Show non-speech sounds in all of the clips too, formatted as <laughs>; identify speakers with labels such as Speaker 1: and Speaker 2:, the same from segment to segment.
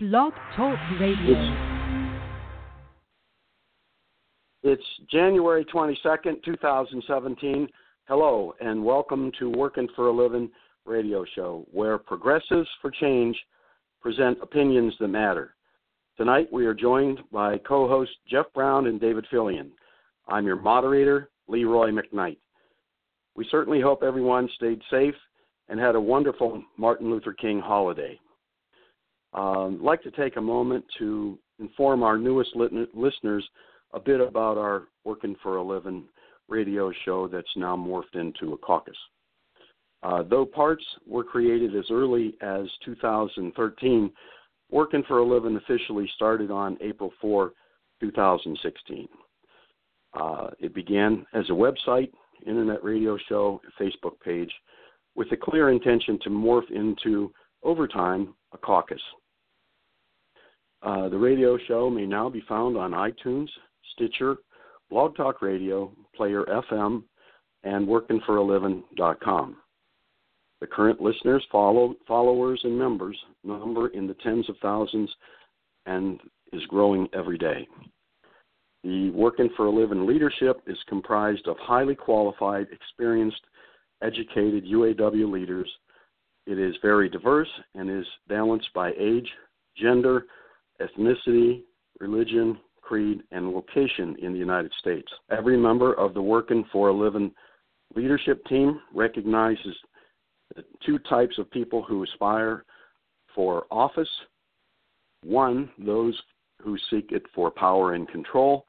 Speaker 1: Blog Talk Radio.
Speaker 2: It's January 22nd, 2017. Hello, and welcome to Working for a Living radio show, where progressives for change present opinions that matter. Tonight we are joined by co hosts Jeff Brown and David Fillion. I'm your moderator, Leroy McKnight. We certainly hope everyone stayed safe and had a wonderful Martin Luther King holiday. Um, like to take a moment to inform our newest lit- listeners a bit about our Working for a Living radio show that's now morphed into a caucus. Uh, though parts were created as early as 2013, Working for a Living officially started on April 4, 2016. Uh, it began as a website, internet radio show, Facebook page, with a clear intention to morph into, over time, a caucus. Uh, the radio show may now be found on iTunes, Stitcher, Blog Talk Radio, Player FM, and workingforaliving.com. The current listeners, follow, followers, and members number in the tens of thousands and is growing every day. The Working for a Living leadership is comprised of highly qualified, experienced, educated UAW leaders. It is very diverse and is balanced by age, gender, ethnicity, religion, creed, and location in the United States. Every member of the Working for a Living leadership team recognizes the two types of people who aspire for office one, those who seek it for power and control,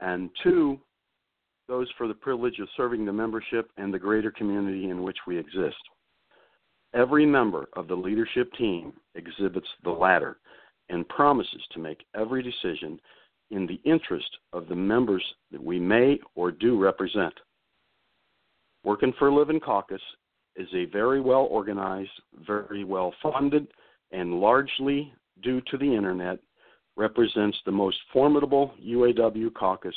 Speaker 2: and two, those for the privilege of serving the membership and the greater community in which we exist. Every member of the leadership team exhibits the latter and promises to make every decision in the interest of the members that we may or do represent. Working for a Living Caucus is a very well organized, very well funded, and largely due to the internet, represents the most formidable UAW caucus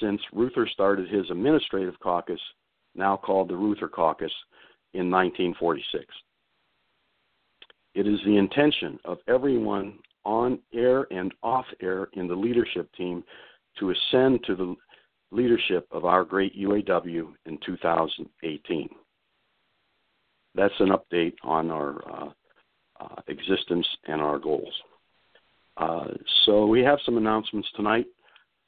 Speaker 2: since Reuther started his administrative caucus, now called the Reuther Caucus, in 1946. It is the intention of everyone on air and off air in the leadership team to ascend to the leadership of our great UAW in 2018. That's an update on our uh, uh, existence and our goals. Uh, so we have some announcements tonight.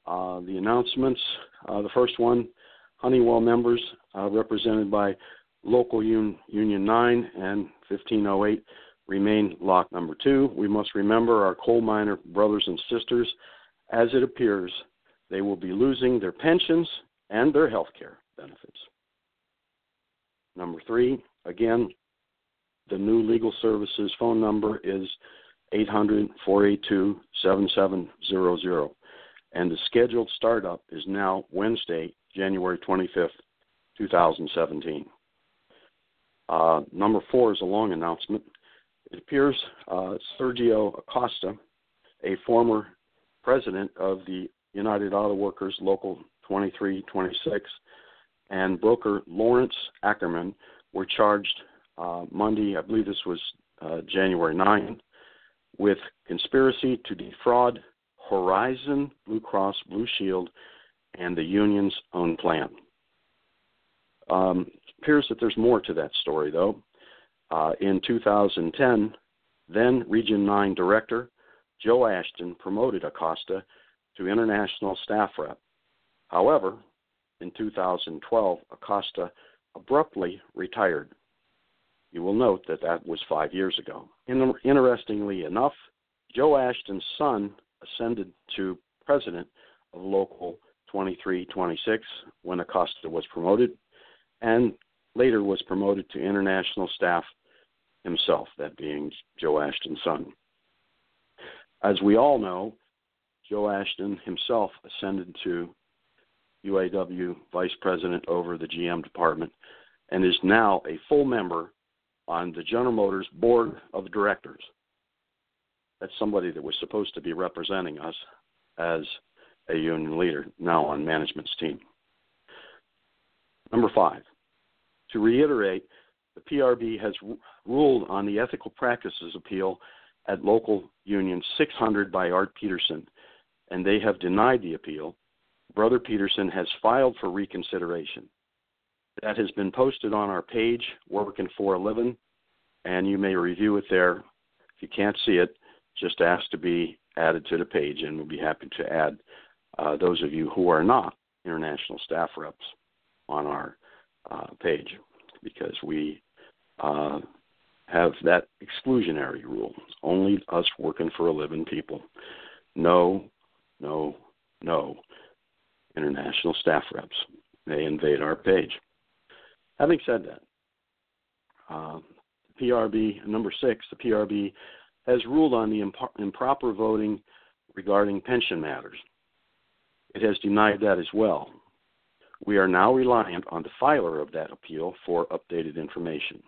Speaker 2: Uh, the announcements, uh, the first one, Honeywell members uh, represented by Local Un- Union 9 and 1508 remain locked. Number two, we must remember our coal miner brothers and sisters. As it appears, they will be losing their pensions and their health care benefits. Number three, again, the new legal services phone number is 800 482 7700, and the scheduled startup is now Wednesday, January 25th, 2017. Uh, number four is a long announcement. It appears uh, Sergio Acosta, a former president of the United Auto Workers Local 2326, and broker Lawrence Ackerman were charged uh, Monday, I believe this was uh, January 9, with conspiracy to defraud Horizon Blue Cross Blue Shield and the union's own plan. Um, appears that there's more to that story, though. Uh, in 2010, then Region 9 Director Joe Ashton promoted Acosta to International Staff Rep. However, in 2012, Acosta abruptly retired. You will note that that was five years ago. In, interestingly enough, Joe Ashton's son ascended to president of Local 2326 when Acosta was promoted, and later was promoted to international staff himself, that being Joe Ashton's son. As we all know, Joe Ashton himself ascended to UAW vice president over the GM department and is now a full member on the General Motors board of directors. That's somebody that was supposed to be representing us as a union leader, now on management's team. Number five, to reiterate, the PRB has ruled on the ethical practices appeal at Local Union 600 by Art Peterson, and they have denied the appeal. Brother Peterson has filed for reconsideration. That has been posted on our page, for a Living, and you may review it there. If you can't see it, just ask to be added to the page, and we'll be happy to add uh, those of you who are not international staff reps on our uh, page because we uh, have that exclusionary rule. Only us working for a living people. No, no, no international staff reps. They invade our page. Having said that, uh, PRB number six, the PRB has ruled on the improper voting regarding pension matters. It has denied that as well. We are now reliant on the filer of that appeal for updated information.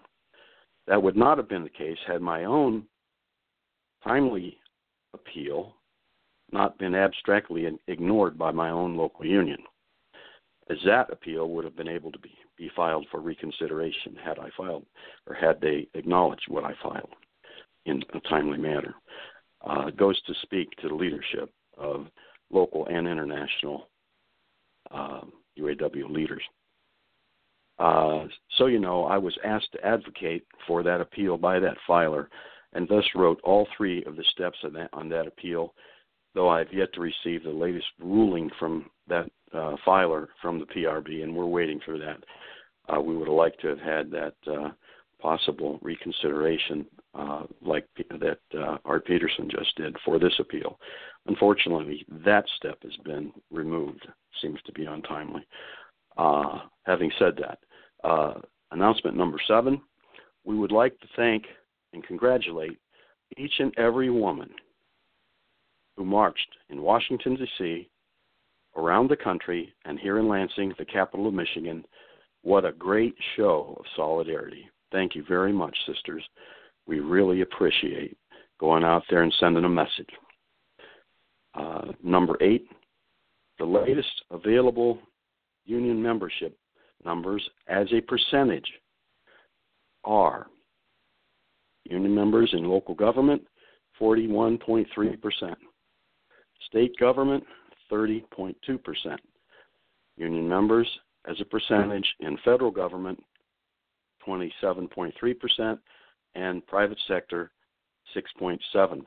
Speaker 2: That would not have been the case had my own timely appeal not been abstractly ignored by my own local union, as that appeal would have been able to be, be filed for reconsideration had I filed or had they acknowledged what I filed in a timely manner. Uh, goes to speak to the leadership of local and international uh, UAW leaders. Uh, so you know, I was asked to advocate for that appeal by that filer, and thus wrote all three of the steps that, on that appeal. Though I've yet to receive the latest ruling from that uh, filer from the PRB, and we're waiting for that. Uh, we would have liked to have had that uh, possible reconsideration, uh, like that uh, Art Peterson just did for this appeal. Unfortunately, that step has been removed. Seems to be untimely. Having said that, uh, announcement number seven, we would like to thank and congratulate each and every woman who marched in Washington, D.C., around the country, and here in Lansing, the capital of Michigan. What a great show of solidarity. Thank you very much, sisters. We really appreciate going out there and sending a message. Uh, number eight, the latest available union membership numbers as a percentage are union members in local government 41.3%, state government 30.2%, union members as a percentage in federal government 27.3%, and private sector 6.7%.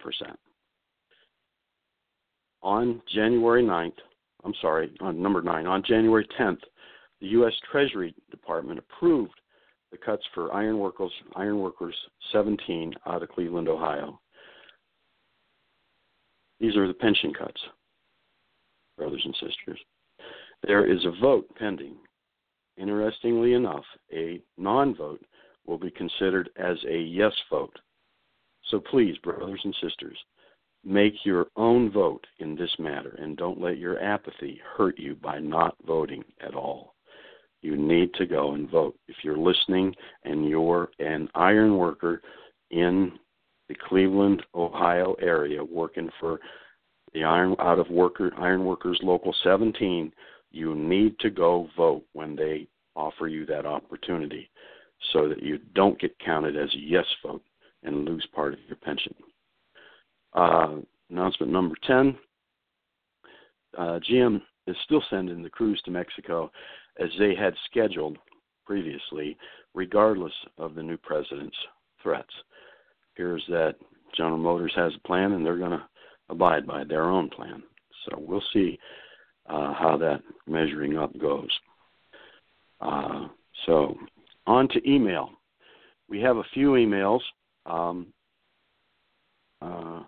Speaker 2: On January 9th, I'm sorry, on number 9, on January 10th, the U.S. Treasury Department approved the cuts for iron workers, iron workers 17 out of Cleveland, Ohio. These are the pension cuts, brothers and sisters. There is a vote pending. Interestingly enough, a non vote will be considered as a yes vote. So please, brothers and sisters, make your own vote in this matter and don't let your apathy hurt you by not voting at all you need to go and vote. If you're listening and you're an iron worker in the Cleveland, Ohio area working for the iron out of worker iron workers local 17, you need to go vote when they offer you that opportunity so that you don't get counted as a yes vote and lose part of your pension. Uh, announcement number 10 uh, GM is still sending the crews to Mexico as they had scheduled previously, regardless of the new president's threats. Appears that General Motors has a plan and they're going to abide by their own plan. So we'll see uh, how that measuring up goes. Uh, so, on to email. We have a few emails. Um, uh,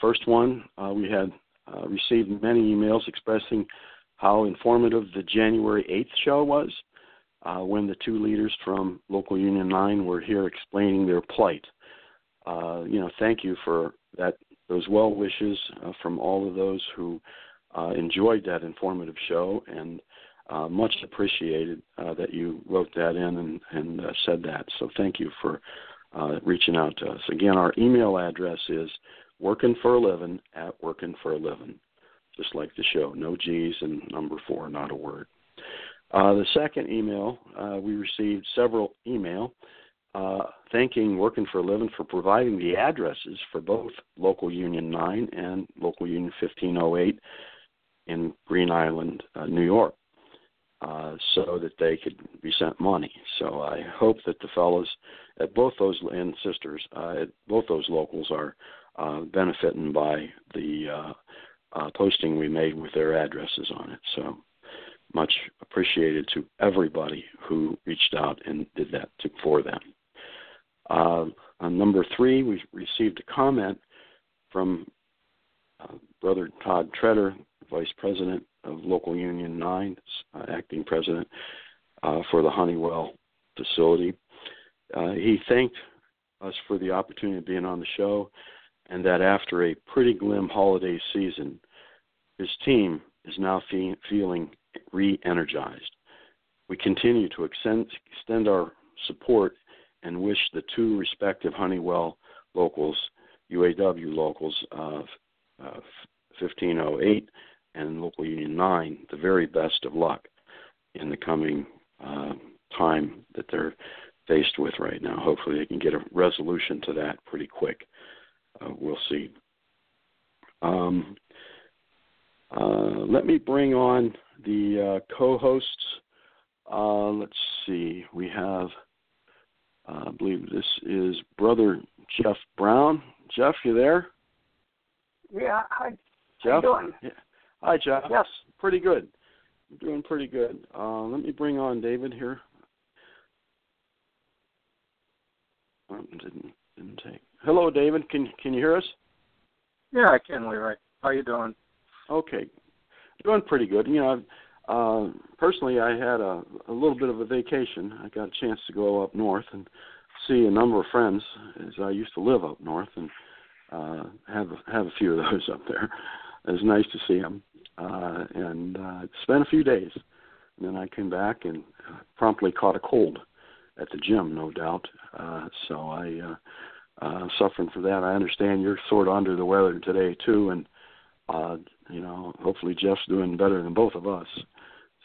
Speaker 2: first one, uh, we had uh, received many emails expressing how informative the January 8th show was uh, when the two leaders from Local Union 9 were here explaining their plight. Uh, you know, thank you for that those well wishes uh, from all of those who uh, enjoyed that informative show and uh, much appreciated uh, that you wrote that in and, and said that. So thank you for reaching out to us. Again, our email address is working for a living at working for a living just like the show. No G's and number four, not a word. Uh, the second email, uh, we received several email uh, thanking Working for a Living for providing the addresses for both Local Union 9 and Local Union 1508 in Green Island, uh, New York, uh, so that they could be sent money. So I hope that the fellows at both those and sisters uh, at both those locals are uh, benefiting by the uh, posting we made with their addresses on it. So much appreciated to everybody who reached out and did that to, for them. Uh, on number three, we received a comment from uh, Brother Todd Treader, Vice President of Local Union 9, uh, acting president uh, for the Honeywell facility. Uh, he thanked us for the opportunity of being on the show and that after a pretty glim holiday season, his team is now fe- feeling re energized. We continue to extend, extend our support and wish the two respective Honeywell locals, UAW locals of uh, 1508 and Local Union 9, the very best of luck in the coming uh, time that they're faced with right now. Hopefully, they can get a resolution to that pretty quick. Uh, we'll see. Um, uh, let me bring on the uh, co-hosts. Uh, let's see. We have, uh, I believe this is Brother Jeff Brown. Jeff, you there?
Speaker 3: Yeah. Hi.
Speaker 2: Jeff.
Speaker 3: How you doing?
Speaker 2: Yeah. Hi, Jeff.
Speaker 3: Yes.
Speaker 2: Pretty good. I'm doing pretty good. Uh, let me bring on David here. Um, didn't didn't take. Hello, David. Can can you hear us?
Speaker 3: Yeah, I can, Leroy. How you doing?
Speaker 2: Okay, doing pretty good. You know, uh, personally, I had a, a little bit of a vacation. I got a chance to go up north and see a number of friends, as I used to live up north, and uh, have have a few of <laughs> those up there. It was nice to see them, uh, and uh, spent a few days. And then I came back and promptly caught a cold at the gym, no doubt. Uh, so I uh, uh, suffering for that. I understand you're sort of under the weather today too, and uh, you know, hopefully Jeff's doing better than both of us.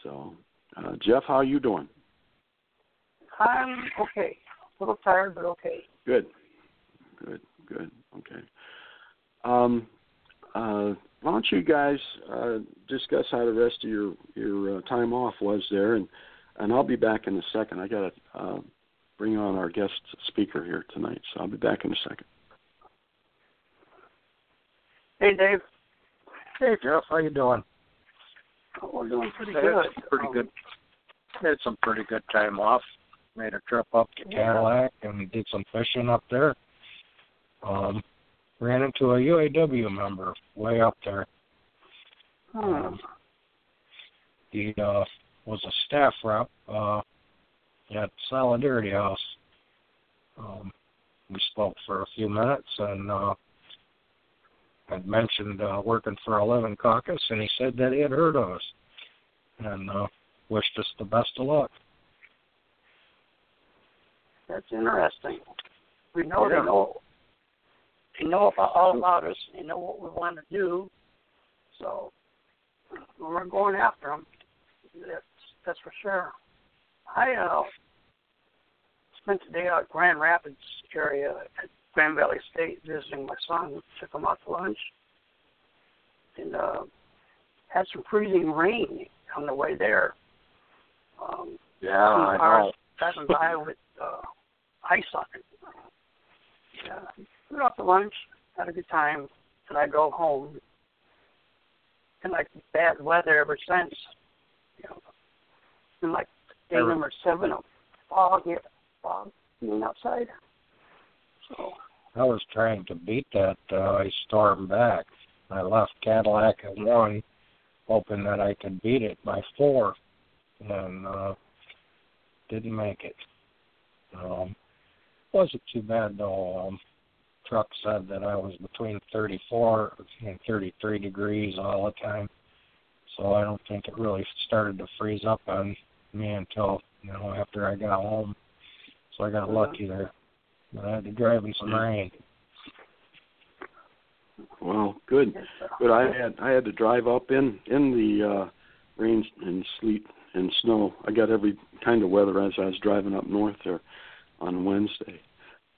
Speaker 2: So, uh, Jeff, how are you doing?
Speaker 3: I'm okay. A little tired, but okay.
Speaker 2: Good, good, good. Okay. Um, uh, why don't you guys uh, discuss how the rest of your your uh, time off was there, and and I'll be back in a second. I got a uh, bring on our guest speaker here tonight, so I'll be back in a second.
Speaker 3: Hey, Dave.
Speaker 4: Hey Jeff, how you doing?
Speaker 3: Oh, we're doing pretty
Speaker 4: Had
Speaker 3: good.
Speaker 4: some pretty
Speaker 3: Um,
Speaker 4: good. Had some pretty good time off. Made a trip up to
Speaker 3: Yeah.
Speaker 4: Cadillac and did some fishing up there. Um, ran into a UAW member way up there.
Speaker 3: Hmm.
Speaker 4: Um, he uh, was a staff rep uh, at Solidarity House. Um, we spoke for a few minutes and uh, had mentioned uh, working for a Living Caucus, and he said that he had heard of us and uh, wished us the best of luck.
Speaker 3: That's interesting. We know
Speaker 4: Yeah.
Speaker 3: they know they know about all about us. They know what we want to do. So we're going after them. That's that's for sure. I uh, spent the day out at Grand Rapids area at Grand Valley State visiting my son. Took him out to lunch, and uh, had some freezing rain on the way there. Um,
Speaker 4: Yeah, I know.
Speaker 3: passing by <laughs> with uh, ice on it. Yeah, went out to lunch, had a good time, and I drove home. And like bad weather ever since. You know, and like day
Speaker 4: Ever-
Speaker 3: number seven of fog, yeah, fog being outside. So
Speaker 4: I was trying to beat that uh, ice storm back. I left Cadillac at one, hoping that I could beat it by four, and uh, didn't make it. Um, wasn't too bad though. Um, truck said that I was between 34 and 33 degrees all the time, so I don't think it really started to freeze up on me until you know after I got home. So I got lucky there. But I had to drive in some rain.
Speaker 2: Well, good.
Speaker 3: it's,
Speaker 2: But I had I had to drive up in in the uh, rain and sleet and snow. I got every kind of weather as I was driving up north there. on Wednesday.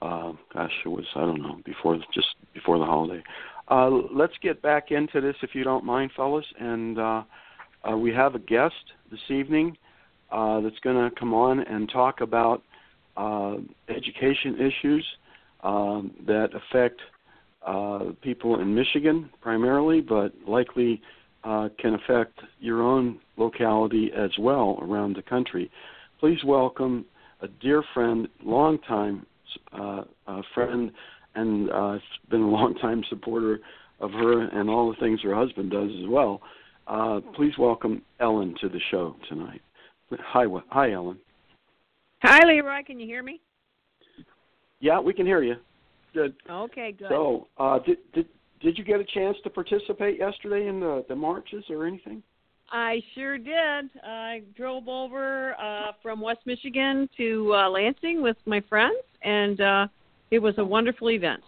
Speaker 2: Uh, gosh, it was I don't know before just before the holiday. Uh, let's get back into this if you don't mind, fellas. And uh, uh, we have a guest this evening uh, that's going to come on and talk about uh, education issues um, that affect uh, people in Michigan primarily, but likely uh, can affect your own locality as well around the country. Please welcome a dear friend, longtime uh, friend, and uh, been a longtime supporter of her and all the things her husband does as well. Please welcome Ellen to the show tonight. Hi, hi, Ellen.
Speaker 5: Hi, Leroy. Can you hear me?
Speaker 2: Yeah, we can hear you. Good.
Speaker 5: Okay, good.
Speaker 2: So, uh, did did did you get a chance to participate yesterday in the the marches or anything?
Speaker 5: I sure did. I drove over uh, from West Michigan to uh, Lansing with my friends, and uh, it was a wonderful event.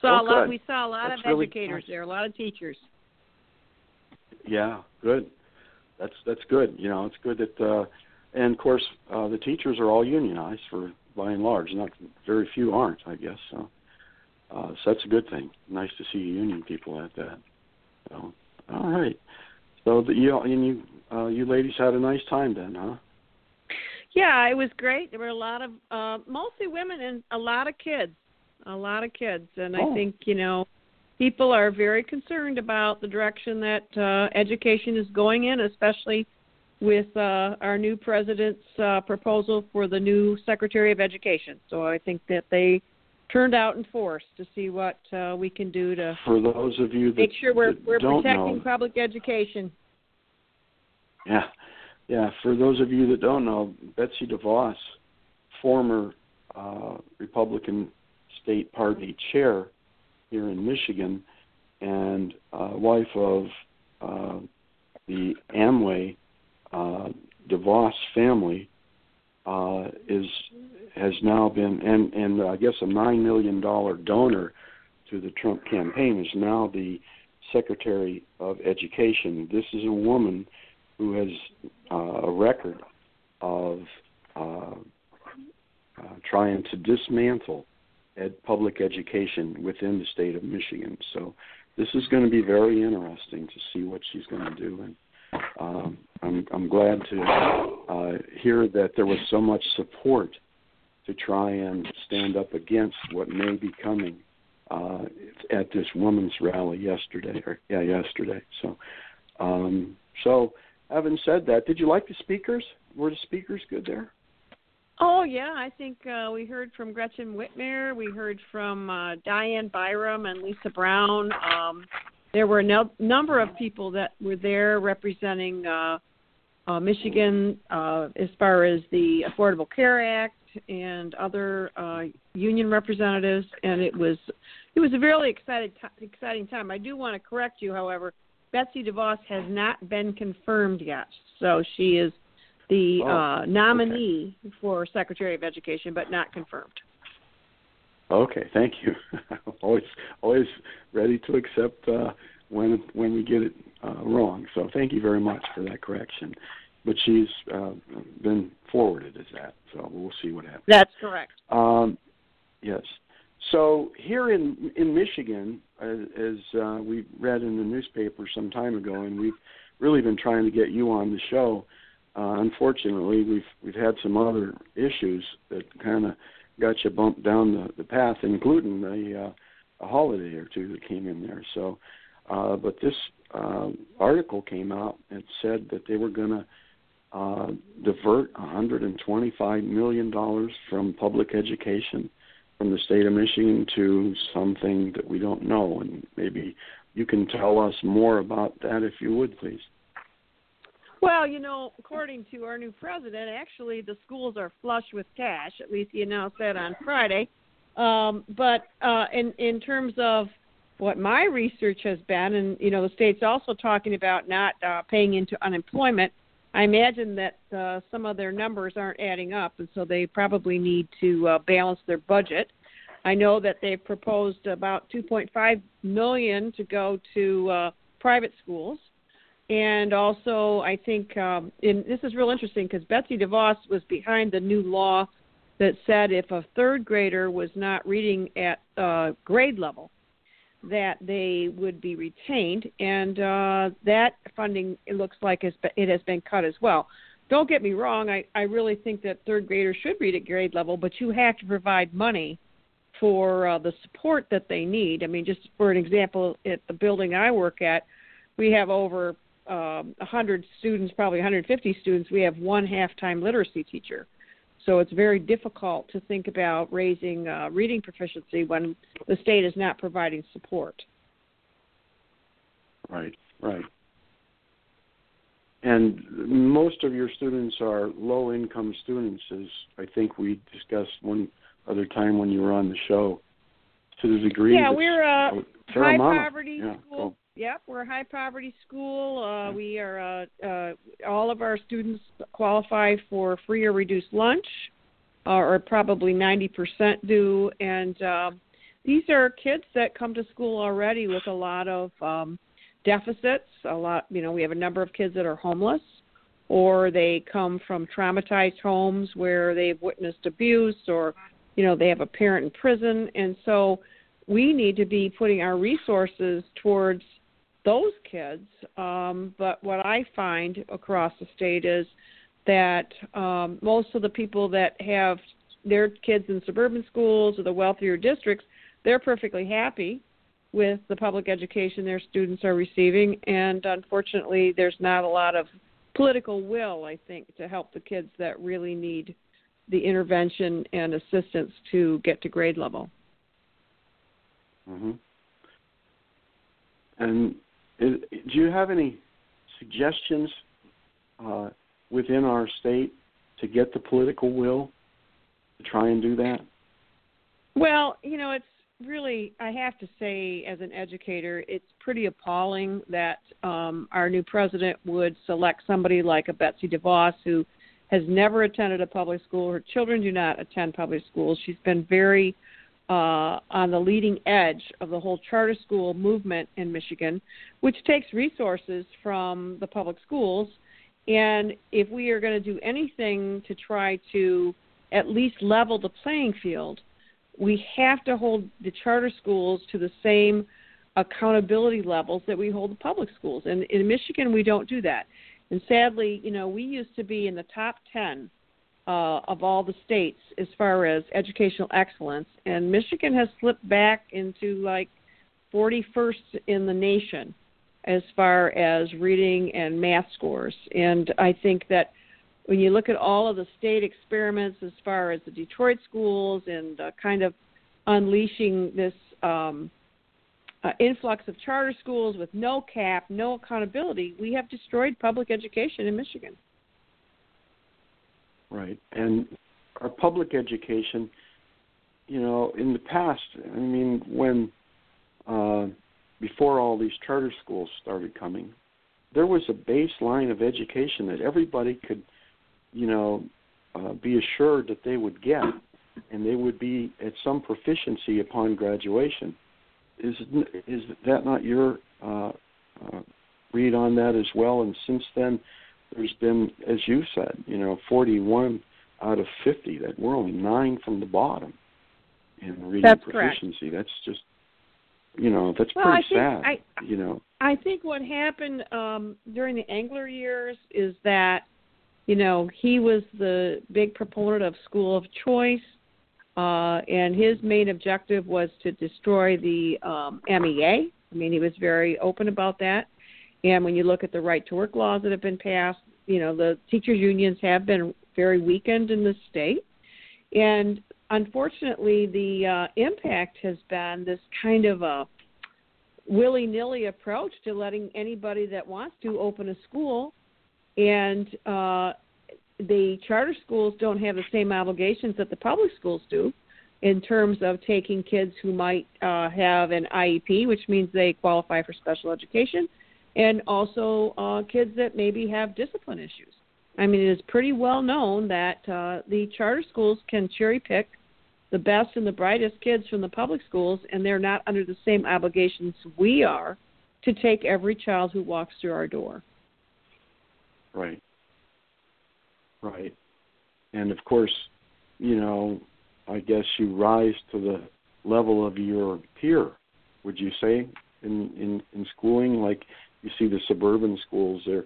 Speaker 5: Saw
Speaker 2: oh,
Speaker 5: a lot.
Speaker 2: Good.
Speaker 5: We saw a lot
Speaker 2: That's
Speaker 5: of
Speaker 2: really
Speaker 5: educators
Speaker 2: nice.
Speaker 5: there, a lot of teachers.
Speaker 2: Yeah, good. That's that's good. You know, it's good that, uh, and of course, uh, the teachers are all unionized for by and large. Not very few aren't, I guess. So, uh, so that's a good thing. Nice to see union people at that. So, all right. So the, you and you uh, you ladies had a nice time then, huh?
Speaker 5: Yeah, it was great. There were a lot of uh mostly women and a lot of kids. A lot of kids and
Speaker 2: Oh.
Speaker 5: I think, you know, people are very concerned about the direction that uh education is going in, especially with uh our new president's uh proposal for the new Secretary of Education. So I think that they turned out in force to see what uh we can do to
Speaker 2: For those of you that,
Speaker 5: make sure we're we're protecting
Speaker 2: know,
Speaker 5: public education.
Speaker 2: Yeah, yeah. For those of you that don't know, Betsy DeVos, former uh, Republican State Party chair here in Michigan, and uh, wife of uh, the Amway uh, DeVos family, uh, is has now been and and I guess a nine million dollar donor to the Trump campaign is now the Secretary of Education. This is a woman who has uh, a record of uh, uh, trying to dismantle ed- public education within the state of Michigan. So this is going to be very interesting to see what she's going to do. And um, I'm, I'm glad to uh, hear that there was so much support to try and stand up against what may be coming uh, at this women's rally yesterday. Or yeah, yesterday. So, um, so having said that, did you like the speakers? Were the speakers good there?
Speaker 5: Oh yeah, I think uh, we heard from Gretchen Whitmer. We heard from uh, Dianne Byrum and Lisa Brown. Um, there were a no- number of people that were there representing uh, uh, Michigan uh, as far as the Affordable Care Act and other uh, union representatives, and it was it was a really excited t- exciting time. I do want to correct you, however. Betsy DeVos has not been confirmed yet, so she is the
Speaker 2: Oh,
Speaker 5: uh, nominee for Secretary of Education, but not confirmed.
Speaker 2: Okay, thank you. <laughs> always, always ready to accept uh, when when we get it uh, wrong. So thank you very much for that correction. But she's uh, been forwarded as that, so we'll see what happens.
Speaker 5: That's correct.
Speaker 2: Um, yes. So here in in Michigan, as, as uh, we read in the newspaper some time ago, and we've really been trying to get you on the show. Uh, unfortunately, we've we've had some other issues that kind of got you bumped down the, the path, including a, uh, a holiday or two that came in there. So, uh, but this uh, article came out and said that they were going to uh, divert 125 million dollars from public education from the state of Michigan to something that we don't know, and maybe you can tell us more about that if you would, please.
Speaker 5: Well, you know, according to our new president, actually the schools are flush with cash. At least he announced that on Friday. Um, but uh, in in terms of what my research has been, and you know, the state's also talking about not uh, paying into unemployment. I imagine that uh, some of their numbers aren't adding up, and so they probably need to uh, balance their budget. I know that they've proposed about 2.5 million to go to uh, private schools, and also I think um, and this is real interesting because Betsy DeVos was behind the new law that said if a third grader was not reading at uh, grade level, that they would be retained, and uh, that funding it looks like it has been cut as well. Don't get me wrong, I, I really think that third graders should read at grade level, but you have to provide money for uh, the support that they need. I mean, just for an example, at the building I work at, we have over um, 100 students, probably 150 students. We have one half-time literacy teacher. So it's very difficult to think about raising uh, reading proficiency when the state is not providing support.
Speaker 2: Right, right. And most of your students are low income students, as I think we discussed one other time when you were on the show. To the degree
Speaker 5: yeah, we're a high poverty
Speaker 2: yeah,
Speaker 5: school. Cool. Yep, we're a high poverty school. Uh, we are uh, uh, all of our students qualify for free or reduced lunch, uh, or probably ninety percent do. And uh, these are kids that come to school already with a lot of um, deficits. A lot, you know, we have a number of kids that are homeless, or they come from traumatized homes where they've witnessed abuse, or you know, they have a parent in prison, and so we need to be putting our resources towards those kids. Um, but what I find across the state is that um, most of the people that have their kids in suburban schools or the wealthier districts, they're perfectly happy with the public education their students are receiving. And unfortunately, there's not a lot of political will, I think, to help the kids that really need the intervention and assistance to get to grade level.
Speaker 2: Mm-hmm. And do you have any suggestions uh, within our state to get the political will to try and do that?
Speaker 5: Well, you know, it's really, I have to say, as an educator, it's pretty appalling that um, our new president would select somebody like a Betsy DeVos who has never attended a public school. Her children do not attend public schools. She's been very uh, on the leading edge of the whole charter school movement in Michigan, which takes resources from the public schools. And if we are going to do anything to try to at least level the playing field, we have to hold the charter schools to the same accountability levels that we hold the public schools. And in Michigan, we don't do that. And sadly, you know, we used to be in the top 10 uh, of all the states as far as educational excellence, and Michigan has slipped back into like 41st in the nation as far as reading and math scores. And I think that when you look at all of the state experiments as far as the Detroit schools and uh, kind of unleashing this um, uh, influx of charter schools with no cap, no accountability, we have destroyed public education in Michigan.
Speaker 2: Right. And our public education, you know, in the past, I mean, when uh, before all these charter schools started coming, there was a baseline of education that everybody could, you know, uh, be assured that they would get, and they would be at some proficiency upon graduation. Is is that not your uh, uh, read on that as well? And since then, there's been, as you said, you know, 41 out of 50. That we're only nine from the bottom in reading
Speaker 5: that's
Speaker 2: proficiency.
Speaker 5: Correct.
Speaker 2: That's just, you know, that's
Speaker 5: well,
Speaker 2: pretty
Speaker 5: I think,
Speaker 2: sad.
Speaker 5: I,
Speaker 2: you know,
Speaker 5: I think what happened um, during the Engler years is that, you know, he was the big proponent of school of choice. Uh, and his main objective was to destroy the um, MEA. I mean, he was very open about that. And when you look at the right to work laws that have been passed, you know, the teachers unions have been very weakened in the state. And unfortunately, the uh, impact has been this kind of a willy nilly approach to letting anybody that wants to open a school. And uh, the charter schools don't have the same obligations that the public schools do in terms of taking kids who might uh, have an IEP, which means they qualify for special education, and also uh, kids that maybe have discipline issues. I mean, it is pretty well known that uh, the charter schools can cherry pick the best and the brightest kids from the public schools, and they're not under the same obligations we are to take every child who walks through our door.
Speaker 2: Right. Right. And of course, you know, I guess you rise to the level of your peer. Would you say in in in schooling, like you see the suburban schools, there,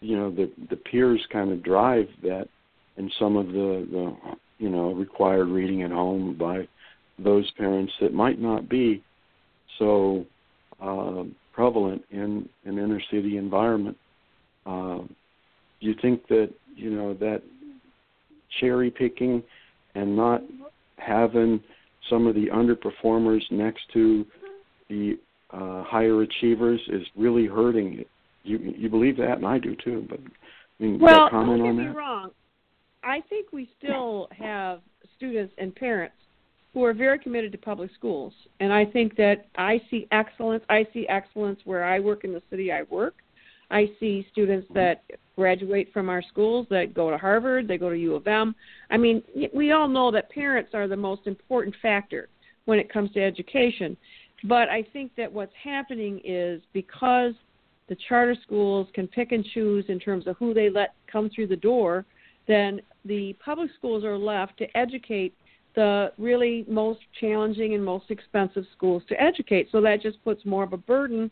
Speaker 2: you know, the the peers kind of drive that, and some of the the you know required reading at home by those parents that might not be so uh, prevalent in an inner city environment. Uh, you think that you know that cherry picking and not having some of the underperformers next to the uh, higher achievers is really hurting. You you believe that, and I do too. But I mean,
Speaker 5: well,
Speaker 2: comment
Speaker 5: don't
Speaker 2: on
Speaker 5: get me wrong. I think we still have students and parents who are very committed to public schools, and I think that I see excellence. I see excellence where I work in the city I work. I see students that graduate from our schools that go to Harvard, they go to U of M. I mean, we all know that parents are the most important factor when it comes to education. But I think that what's happening is because the charter schools can pick and choose in terms of who they let come through the door, then the public schools are left to educate the really most challenging and most expensive schools to educate. So that just puts more of a burden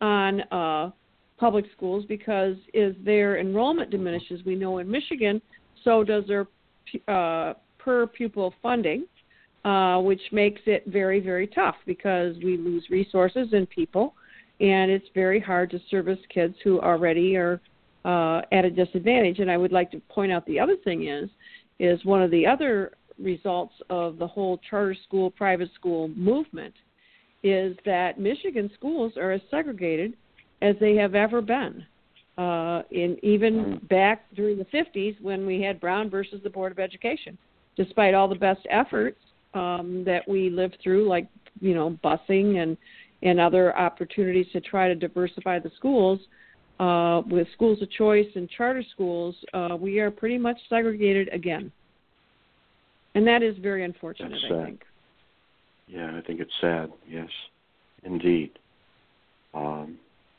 Speaker 5: on uh, public schools because as their enrollment diminishes, we know in Michigan, so does their uh, per pupil funding, uh, which makes it very, very tough because we lose resources and people, and it's very hard to service kids who already are uh, at a disadvantage. And I would like to point out the other thing is, is one of the other results of the whole charter school, private school movement is that Michigan schools are as segregated as they have ever been. Uh, in even back during the 50s when we had Brown versus the Board of Education, despite all the best efforts um, that we lived through, like you know busing and and other opportunities to try to diversify the schools, uh, with schools of choice and charter schools, uh, we are pretty much segregated again, and that is very unfortunate. I think.
Speaker 2: Yeah, I think it's sad. Yes, indeed. Um,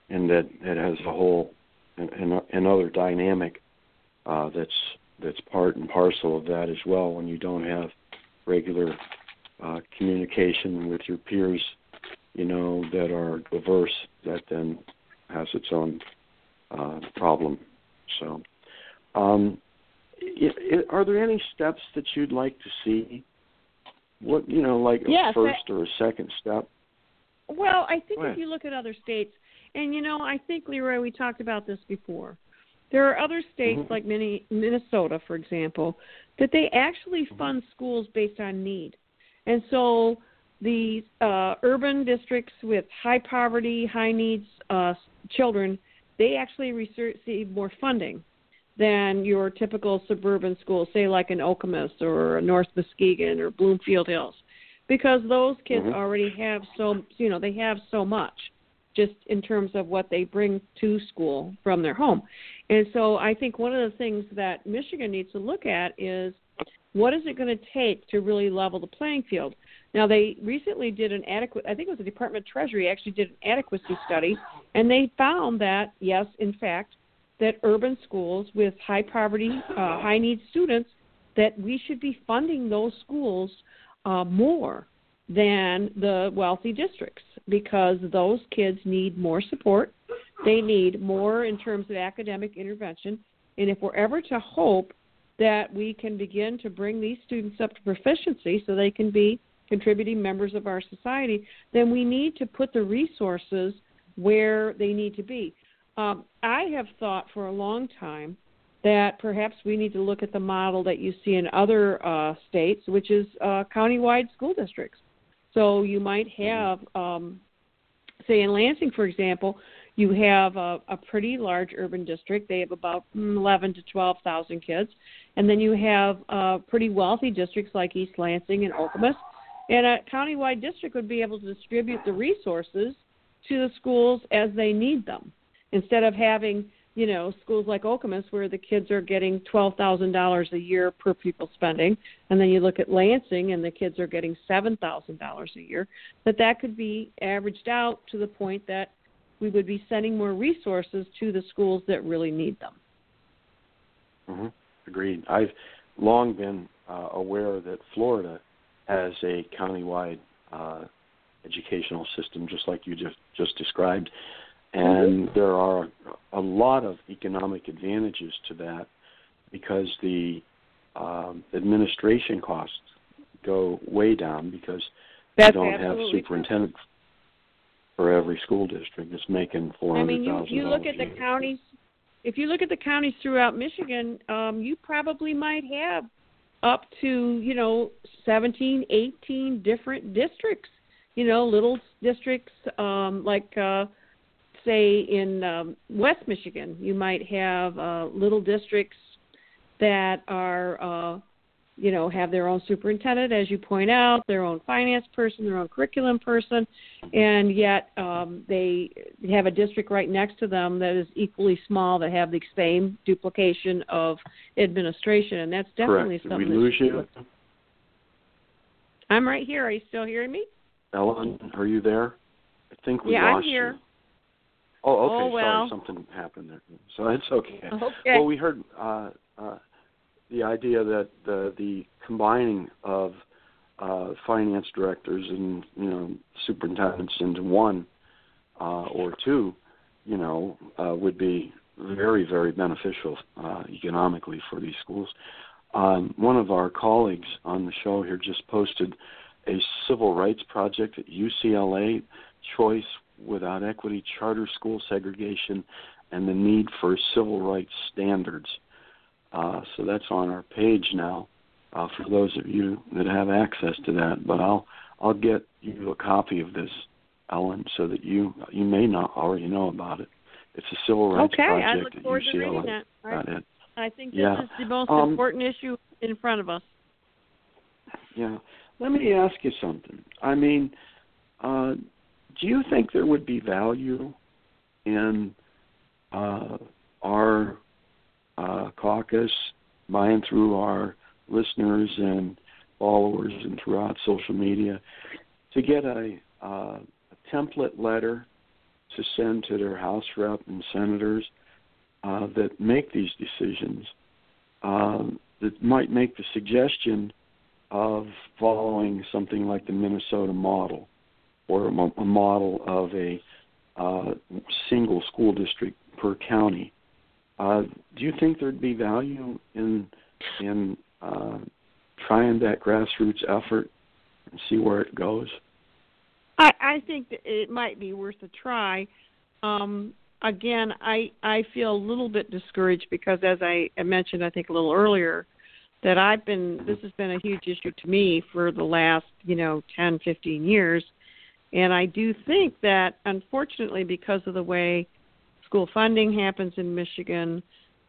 Speaker 2: and that it has a whole an, another dynamic uh, that's that's part and parcel of that as well. When you don't have regular uh, communication with your peers, you know that are diverse, that then has its own uh, problem. So, um, i i are there any steps that you'd like to see? What you know, like
Speaker 5: Yes,
Speaker 2: a first or a second step?
Speaker 5: Well, I think if you look at other states, and you know, I think Leroy, we talked about this before. There are other states
Speaker 2: Mhm.
Speaker 5: like Mini- Minnesota, for example, that they actually
Speaker 2: Mm-hmm.
Speaker 5: fund schools based on need, and so the uh, urban districts with high poverty, high needs uh, children, they actually receive more funding than your typical suburban schools, say like an Okemos or a North Muskegon or Bloomfield Hills, because those kids
Speaker 2: Mhm.
Speaker 5: already have so you know they have so much just in terms of what they bring to school from their home. And so I think one of the things that Michigan needs to look at is what is it going to take to really level the playing field? Now they recently did an adequate I think it was the Department of Treasury actually did an adequacy study and they found that yes, in fact, that urban schools with high poverty, uh, high need students that we should be funding those schools uh, more than the wealthy districts because those kids need more support. They need more in terms of academic intervention. And if we're ever to hope that we can begin to bring these students up to proficiency so they can be contributing members of our society, then we need to put the resources where they need to be. Um, I have thought for a long time that perhaps we need to look at the model that you see in other uh, states, which is uh, countywide school districts. So you might have, um, say, in Lansing, for example, you have a, a pretty large urban district. They have about mm, 11 to 12,000 kids, and then you have uh, pretty wealthy districts like East Lansing and Okemos. And a countywide district would be able to distribute the resources to the schools as they need them, instead of having you know, schools like Okemos where the kids are getting twelve thousand dollars a year per pupil spending, and then you look at Lansing and the kids are getting seven thousand dollars a year, that that could be averaged out to the point that we would be sending more resources to the schools that really need them.
Speaker 2: hmm Agreed. I've long been uh, aware that Florida has a countywide uh, educational system, just like you just just described, and there are a lot of economic advantages to that because the um, administration costs go way down because
Speaker 5: That's
Speaker 2: you don't have superintendent for every school district that's making four hundred thousand.
Speaker 5: I mean, you you look at the counties. If you look at the counties throughout Michigan, um, you probably might have up to you know 17, 18 different districts. You know, little districts um, like uh, say in um, West Michigan, you might have uh, little districts that are uh, you know have their own superintendent, as you point out, their own finance person, their own curriculum person, and yet um, they have a district right next to them that is equally small that have the same duplication of administration, and that's definitely
Speaker 2: Correct. Did
Speaker 5: something.
Speaker 2: we lose you,
Speaker 5: I'm right here. Are you still hearing me?
Speaker 2: Ellen? Are you there? I think we
Speaker 5: Yeah, I'm here.
Speaker 2: you. Oh, okay.
Speaker 5: Oh, well.
Speaker 2: Sorry, something happened there. So it's okay.
Speaker 5: Okay.
Speaker 2: Well, we heard uh, uh, the idea that the, the combining of uh, finance directors and you know superintendents into one uh, or two, you know, uh, would be very very beneficial uh, economically for these schools. Um, one of our colleagues on the show here just posted a civil rights project at UCLA, choice without equity, charter school segregation, and the need for civil rights standards. Uh, so that's on our page now uh, for those of you that have access to that. But I'll I'll get you a copy of this, Ellen, so that you you may not already know about it. It's a civil rights
Speaker 5: okay, I
Speaker 2: project
Speaker 5: look forward
Speaker 2: at
Speaker 5: to reading
Speaker 2: UCLA.
Speaker 5: that. I. I think this
Speaker 2: Yeah.
Speaker 5: is the most
Speaker 2: Um,
Speaker 5: important issue in front of us.
Speaker 2: Yeah. Let me ask you something. I mean, uh, do you think there would be value in uh, our uh, caucus, mine through our listeners and followers and throughout social media, to get a, uh, a template letter to send to their House rep and senators uh, that make these decisions um, that might make the suggestion of following something like the Minnesota model or a, model of a uh, single school district per county. Uh, do you think there'd be value in in uh, trying that grassroots effort and see where it goes?
Speaker 5: I, I think that it might be worth a try. Um, again, I I feel a little bit discouraged because, as I mentioned, I think a little earlier, that I've been this has been a huge issue to me for the last you know ten, fifteen years, and I do think that unfortunately because of the way school funding happens in Michigan,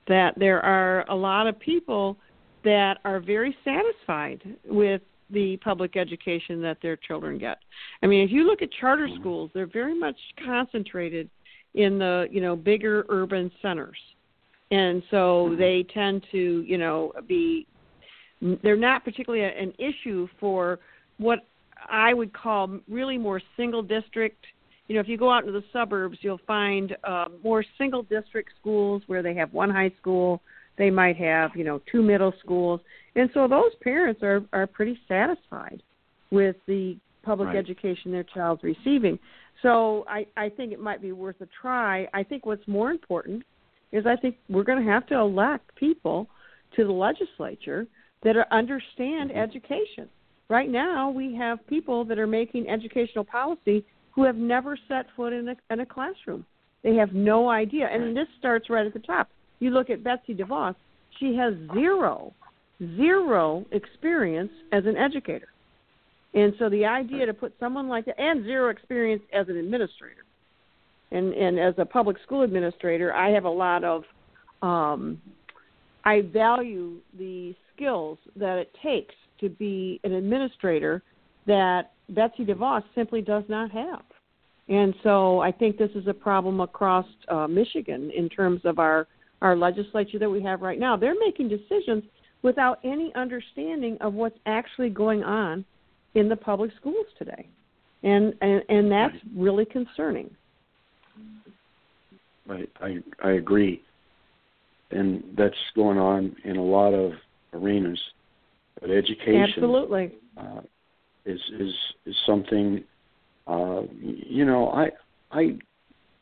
Speaker 5: that there are a lot of people that are very satisfied with the public education that their children get. I mean, if you look at charter mm-hmm. schools, they're very much concentrated in the, you know, bigger urban centers. And so mm-hmm. they tend to, you know, be they're not particularly an issue for what I would call really more single district. You know, if you go out into the suburbs, you'll find uh, more single district schools where they have one high school, they might have, you know, two middle schools, and so those parents are are pretty satisfied with the public
Speaker 2: Right.
Speaker 5: education their child's receiving. So I I think it might be worth a try. I think what's more important is I think we're going to have to elect people to the legislature that are, understand education. Right now, we have people that are making educational policy who have never set foot in a, in a classroom. They have no idea. And this starts right at the top. You look at Betsy DeVos, she has zero, zero experience as an educator. And so the idea to put someone like that, and zero experience as an administrator, and and as a public school administrator, I have a lot of, um, I value the skills that it takes to be an administrator that Betsy DeVos simply does not have. And so I think this is a problem across uh, Michigan in terms of our our legislature that we have right now. They're making decisions without any understanding of what's actually going on in the public schools today. And and, and that's really concerning.
Speaker 2: I, I I agree, and that's going on in a lot of arenas. But education
Speaker 5: Absolutely.
Speaker 2: uh, is is is something. Uh, you know, I I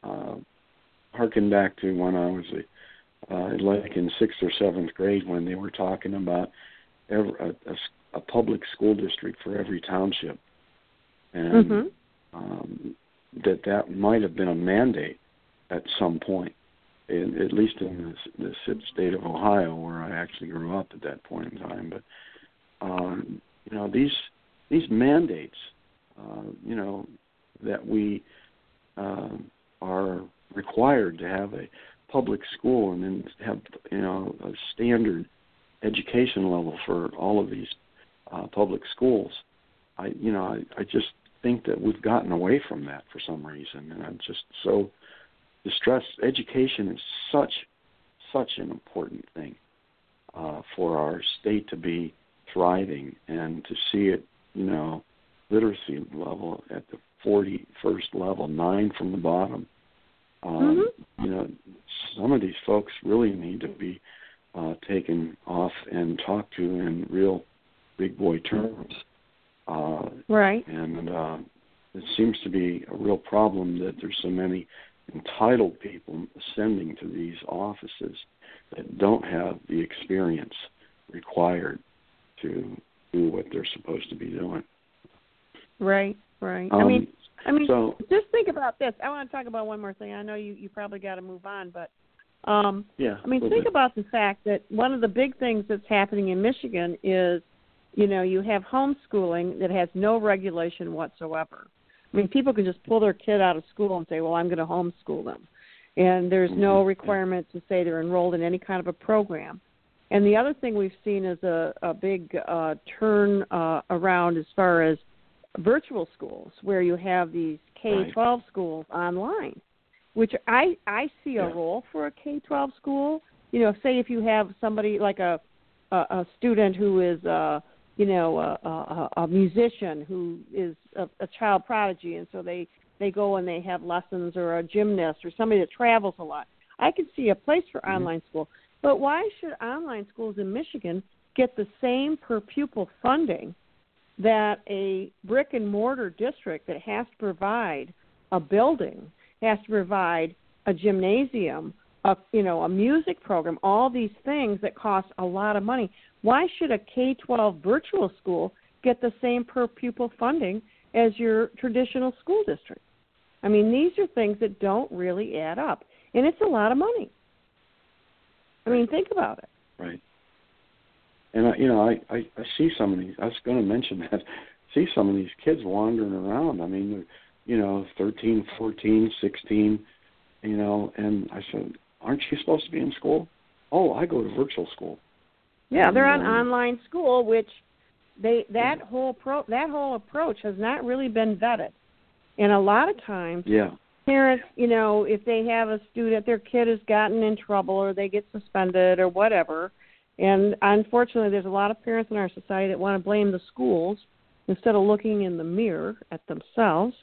Speaker 2: uh, harken back to when I was a, uh, like in sixth or seventh grade when they were talking about every, a, a, a public school district for every township, and
Speaker 5: Mhm.
Speaker 2: um, that that might have been a mandate at some point, in, at least in the, the state of Ohio, where I actually grew up at that point in time. But um, you know, these these mandates, uh, you know, that we uh, are required to have a public school and then have you know a standard education level for all of these uh, public schools. I you know I, I just think that we've gotten away from that for some reason, and I'm just so distressed. Education is such such an important thing uh, for our state to be thriving and to see it, you know, literacy level at the 41st level, nine from the bottom. Um, You know, some of these folks really need to be uh, taken off and talked to in real big boy terms. Uh,
Speaker 5: Right.
Speaker 2: and uh, it seems to be a real problem that there's so many entitled people ascending to these offices that don't have the experience required to do what they're supposed to be doing.
Speaker 5: Right. Right. I
Speaker 2: Um,
Speaker 5: mean, I mean,
Speaker 2: so
Speaker 5: just think about this. I want to talk about one more thing. I know you you probably got to move on, but um
Speaker 2: yeah,
Speaker 5: I mean, think
Speaker 2: bit.
Speaker 5: about the fact that one of the big things that's happening in Michigan is, you know, you have homeschooling that has no regulation whatsoever. I mean, people can just pull their kid out of school and say, "Well, I'm going to homeschool them," and there's no
Speaker 2: Mhm.
Speaker 5: requirement to say they're enrolled in any kind of a program. And the other thing we've seen is a, a big uh, turn uh, around as far as virtual schools, where you have these K-12 schools online, which I I see a
Speaker 2: Yeah.
Speaker 5: role for a K-12 school. You know, say if you have somebody like a a, a student who is uh you know a, a, a musician who is a, a child prodigy, and so they they go and they have lessons, or a gymnast, or somebody that travels a lot. I could see a place for
Speaker 2: Mhm.
Speaker 5: online school, but why should online schools in Michigan get the same per pupil funding that a brick and mortar district that has to provide a building, has to provide a gymnasium, a you know, a music program, all these things that cost a lot of money. Why should a K-12 virtual school get the same per pupil funding as your traditional school district? I mean, these are things that don't really add up, and it's a lot of money. I mean, think about it.
Speaker 2: right. And I, you know, I, I I see some of these. I was going to mention that. <laughs> See some of these kids wandering around. I mean, they're, you know, thirteen, fourteen, sixteen. You know, and I said, "Aren't you supposed to be in school?" Oh, I go to virtual school.
Speaker 5: Yeah, they're on
Speaker 2: um,
Speaker 5: online school, which they that whole pro that whole approach has not really been vetted, and a lot of times
Speaker 2: Yeah.
Speaker 5: Parents, you know, if they have a student, their kid has gotten in trouble or they get suspended or whatever, and unfortunately, there's a lot of parents in our society that want to blame the schools instead of looking in the mirror at themselves,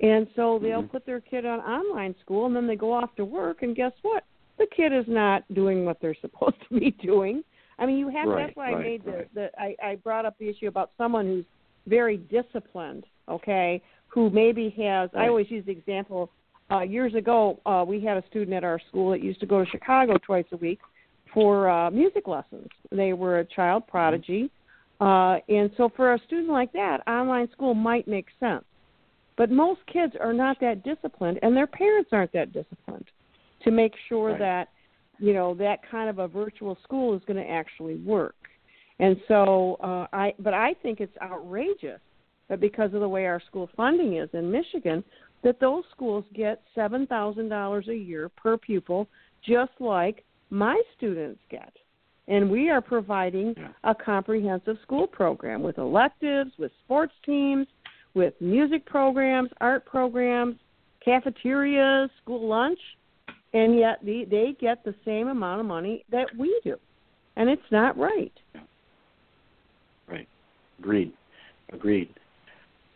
Speaker 5: and so they'll
Speaker 2: Mhm.
Speaker 5: put their kid on online school, and then they go off to work, and guess what? The kid is not doing what they're <laughs> supposed to be doing. I mean, you have.
Speaker 2: Right,
Speaker 5: that's why I
Speaker 2: right,
Speaker 5: made the, the I, I brought up the issue about someone who's very disciplined. Okay, who maybe has. I always use the example. Uh, years ago, uh, we had a student at our school that used to go to Chicago twice a week for uh, music lessons. They were a child prodigy, uh, and so for a student like that, online school might make sense. But most kids are not that disciplined, and their parents aren't that disciplined to make sure
Speaker 2: Right.
Speaker 5: that you know that kind of a virtual school is going to actually work. And so uh, I, but I think it's outrageous that because of the way our school funding is in Michigan, that those schools get seven thousand dollars a year per pupil, just like my students get. And we are providing a comprehensive school program with electives, with sports teams, with music programs, art programs, cafeterias, school lunch, and yet they, they get the same amount of money that we do. And it's not right.
Speaker 2: Right. Agreed. Agreed.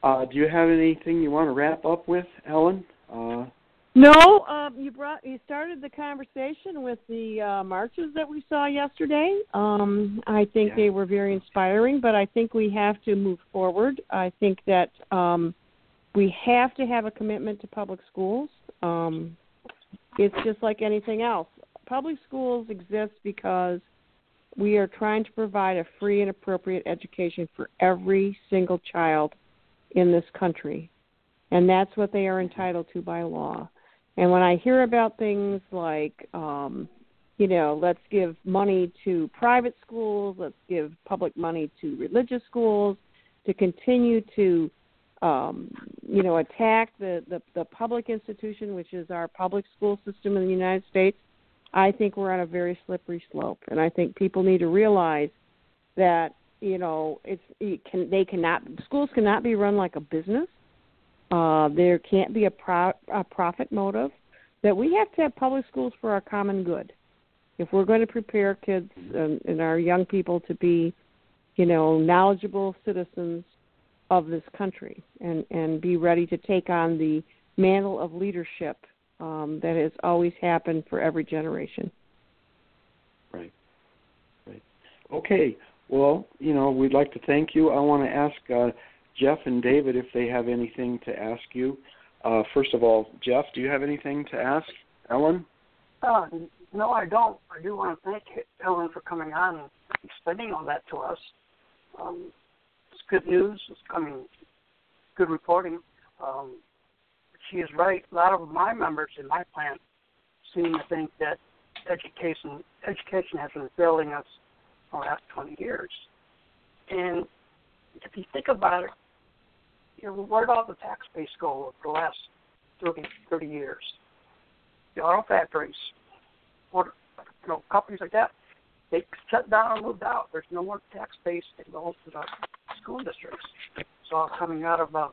Speaker 2: Uh, do you have anything you want to wrap up with, Ellen? Uh,
Speaker 5: No, uh, you brought you started the conversation with the uh, marches that we saw yesterday. Um, I think
Speaker 2: Yeah.
Speaker 5: they were very inspiring, but I think we have to move forward. I think that um, we have to have a commitment to public schools. Um, it's just like anything else. Public schools exist because we are trying to provide a free and appropriate education for every single child in this country. And that's what they are entitled to by law. And when I hear about things like, um, you know, let's give money to private schools, let's give public money to religious schools, to continue to, um, you know, attack the, the, the public institution, which is our public school system in the United States, I think we're on a very slippery slope. And I think people need to realize that, you know, it's it can they cannot schools cannot be run like a business. Uh, there can't be a, pro, a profit motive. That we have to have public schools for our common good. If we're going to prepare kids and, and our young people to be, you know, knowledgeable citizens of this country and and be ready to take on the mantle of leadership um, that has always happened for every generation.
Speaker 2: Right. Right. Okay. Well, you know, we'd like to thank you. I want to ask uh, Jeff and David if they have anything to ask you. Uh, first of all, Jeff, do you have anything to ask Ellen?
Speaker 3: Uh, no, I don't. I do want to thank Ellen for coming on and explaining all that to us. Um, it's good news. It's coming, good reporting. Um, she is right. A lot of my members in my plant seem to think that education education has been failing us the last 20 years. And if you think about it, you know, where did all the tax base go over the last 30, 30 years? The auto factories, what, you know, companies like that, they shut down and moved out. There's no more tax base goes to the school districts. It's all coming out of uh,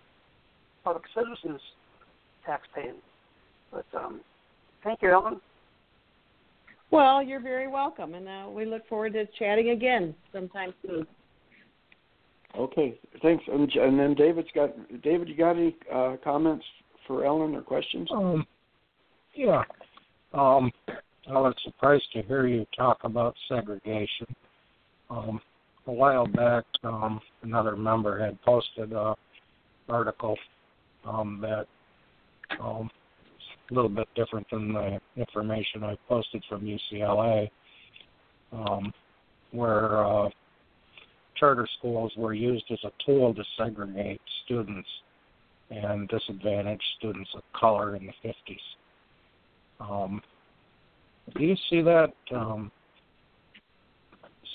Speaker 3: public citizens tax paying. But um, thank you, Ellen.
Speaker 5: Well, you're very welcome, and uh, we look forward to chatting again sometime soon.
Speaker 2: Okay, thanks. And, and then David's got David. You got any uh, comments for Ellen or questions?
Speaker 4: Um, yeah. Um, I was surprised to hear you talk about segregation. Um, a while back, um, another member had posted a article um, that um, a little bit different than the information I posted from UCLA, um, where uh, charter schools were used as a tool to segregate students and disadvantage students of color in the 50s. Um, do you see that um,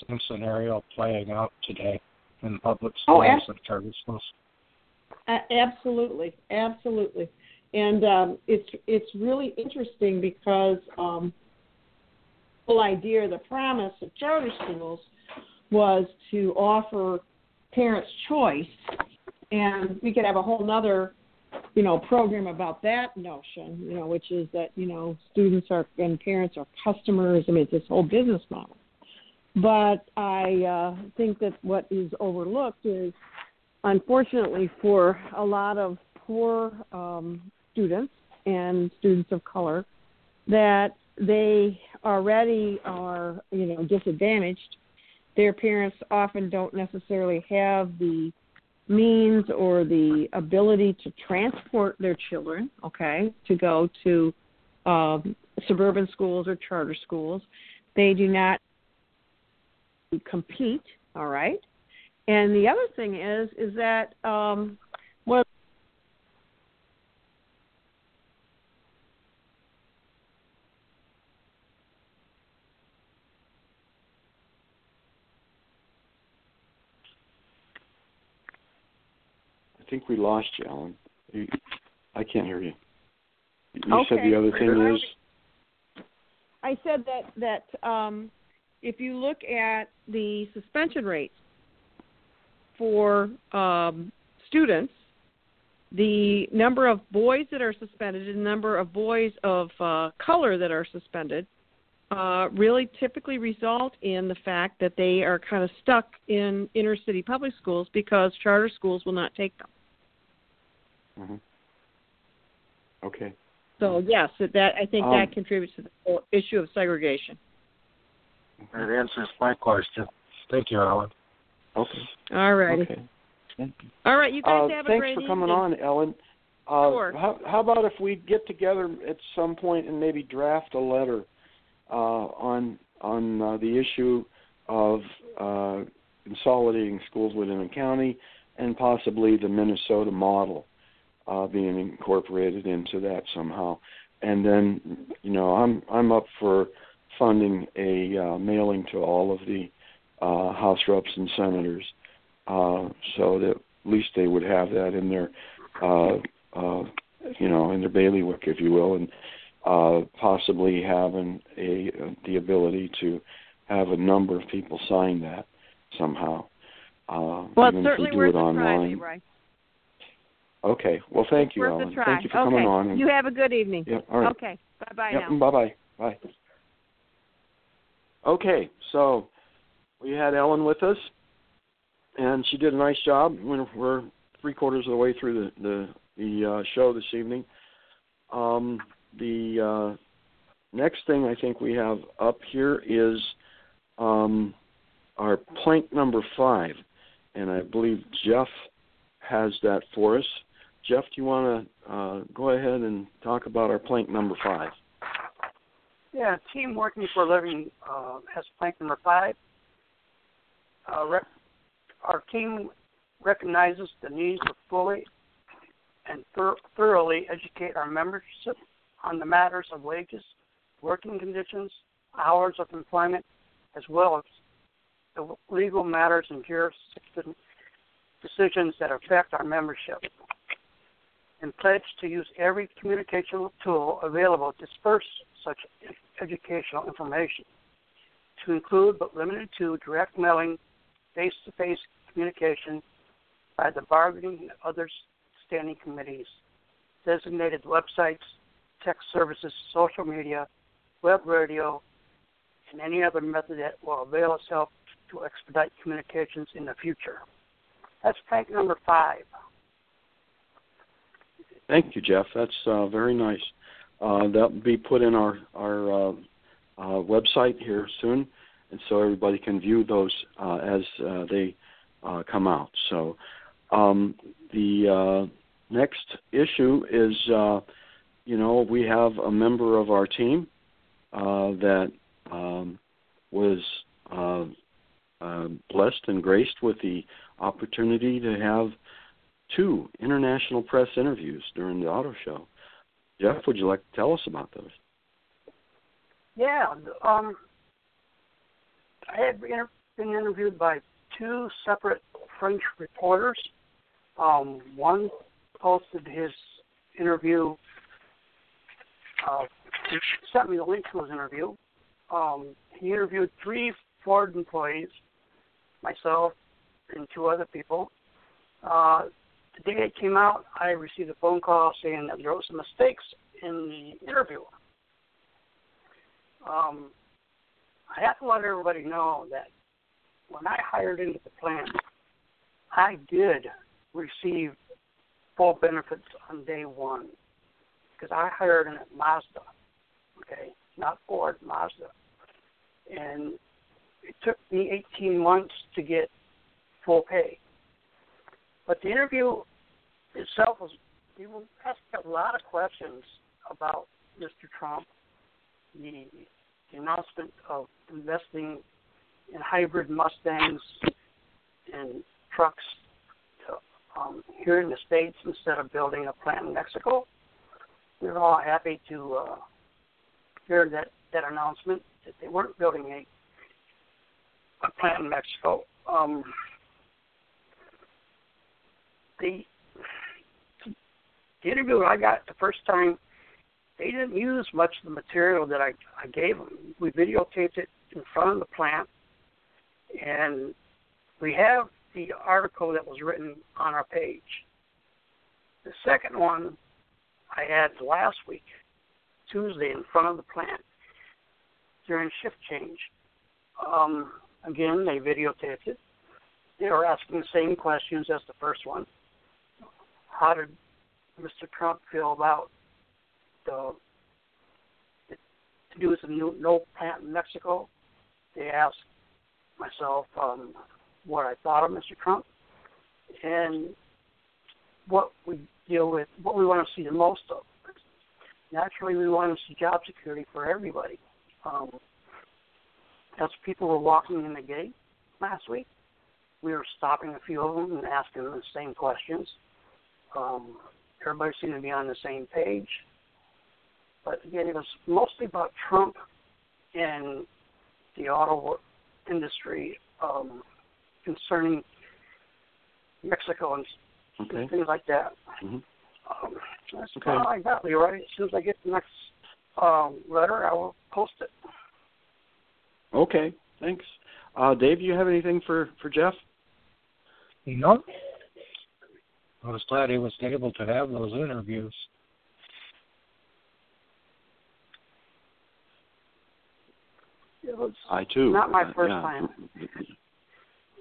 Speaker 4: same scenario playing out today in public
Speaker 5: Oh,
Speaker 4: schools
Speaker 5: ab-
Speaker 4: and charter schools?
Speaker 5: A- absolutely, absolutely, and um, it's it's really interesting because um, the whole idea, the promise of charter schools was to offer parents choice, and we could have a whole other you know, program about that notion, you know, which is that you know students are and parents are customers. I mean, it's this whole business model. But I uh, think that what is overlooked is unfortunately for a lot of poor um, students and students of color that they already are you know disadvantaged. Their parents often don't necessarily have the means or the ability to transport their children okay to go to um, suburban schools or charter schools. They do not compete all right? And the other thing is is that um well
Speaker 2: I think we lost you, Alan. You, I can't hear you. You said the other thing is
Speaker 5: I said that that um, if you look at the suspension rates for um, students, the number of boys that are suspended and the number of boys of uh, color that are suspended uh, really typically result in the fact that they are kind of stuck in inner city public schools because charter schools will not take them.
Speaker 2: Mhm. okay.
Speaker 5: So yes, that I think
Speaker 2: Um,
Speaker 5: that contributes to the whole issue of segregation.
Speaker 4: That answers my question. Thank you, Alan.
Speaker 2: Okay.
Speaker 5: All righty.
Speaker 2: Okay.
Speaker 5: All right, you guys
Speaker 2: Uh,
Speaker 5: have a great thanks
Speaker 2: for coming
Speaker 5: evening.
Speaker 2: on, Ellen. Uh,
Speaker 5: Sure.
Speaker 2: how, how about if we get together at some point and maybe draft a letter uh, on on uh, the issue of uh, consolidating schools within a county and possibly the Minnesota model uh, being incorporated into that somehow. And then, you know, I'm I'm up for funding a uh, mailing to all of the uh, House reps and senators, uh, so that at least they would have that in their, uh, uh, you know, in their bailiwick, if you will, and uh, possibly having a the ability to have a number of people sign that somehow. Uh,
Speaker 5: Well,
Speaker 2: even
Speaker 5: certainly
Speaker 2: if we do it
Speaker 5: a try,
Speaker 2: online. Okay. Well, thank you, Ellen. Thank you for
Speaker 5: okay.
Speaker 2: coming on. And,
Speaker 5: You have a good evening.
Speaker 2: yeah, all right.
Speaker 5: Okay. Bye bye
Speaker 2: Yep,
Speaker 5: now.
Speaker 2: bye-bye. Bye. Okay, so we had Ellen with us, and she did a nice job. We're, we're three quarters of the way through the the, the uh, show this evening. Um, the uh, next thing I think we have up here is um, our plank number five, and I believe Jeff has that for us. Jeff, do you want to uh, go ahead and talk about our plank number five?
Speaker 3: Yeah, team working for a living uh, has plank number five. Uh, rec- our team recognizes the need to fully and thor- thoroughly educate our membership on the matters of wages, working conditions, hours of employment, as well as the legal matters and jurisdiction decisions that affect our membership. And pledge to use every communicational tool available to disperse such educational information, to include but limited to direct mailing, face to face communication by the bargaining and other standing committees, designated websites, text services, social media, web radio, and any other method that will avail itself to expedite communications in the future. That's plank number five.
Speaker 2: Thank you, Jeff. That's uh, very nice. Uh, that will be put in our our uh, uh, website here soon, and so everybody can view those uh, as uh, they come out. So um, the next issue is, you know, we have a member of our team that um, was blessed and graced with the opportunity to have two international press interviews during the auto show. Jeff, would you like to tell us about those?
Speaker 3: Yeah, um, I had been inter- been interviewed by two separate French reporters. Um, one posted his interview, uh, sent me the link to his interview. Um, he interviewed three Ford employees, myself, and two other people. Uh, the day it came out, I received a phone call saying that there were some mistakes in the interview. Um, I have to let everybody know that when I hired into the plan, I did receive full benefits on day one because I hired in at Mazda, okay, not Ford, Mazda, and it took me 18 months to get full pay. But the interview itself was people asked a lot of questions about Mr. Trump, the, the announcement of investing in hybrid Mustangs and trucks to, um, here in the States instead of building a plant in Mexico. We were all happy to uh, hear that, that announcement that they weren't building a, a plant in Mexico. Um, the the interview I got the first time, they didn't use much of the material that I I gave them. We videotaped it in front of the plant, and we have the article that was written on our page. The second one I had last week, Tuesday, in front of the plant during shift change. Um, again, they videotaped it. They were asking the same questions as the first one. How did Mr. Trump feel about uh, to do the new no plant in Mexico. They asked myself um, what I thought of Mr. Trump and what we deal with, what we want to see the most of. Naturally, we want to see job security for everybody. Um, as people were walking in the gate last week, we were stopping a few of them and asking them the same questions. Um, everybody seemed to be on the same page. But again, it was mostly about Trump and the auto industry um, concerning Mexico and
Speaker 2: Okay.
Speaker 3: things like that.
Speaker 2: hmm
Speaker 3: Um, that's
Speaker 2: Okay.
Speaker 3: all I got, Leroy. As soon as I get the next um, letter, I will post it.
Speaker 2: Okay. Thanks. Uh, Dave, do you have anything for for Jeff?
Speaker 4: You know, I was glad he was able to have those interviews.
Speaker 3: It was
Speaker 2: I too.
Speaker 3: Not my
Speaker 2: Uh,
Speaker 3: first
Speaker 2: yeah.
Speaker 3: time.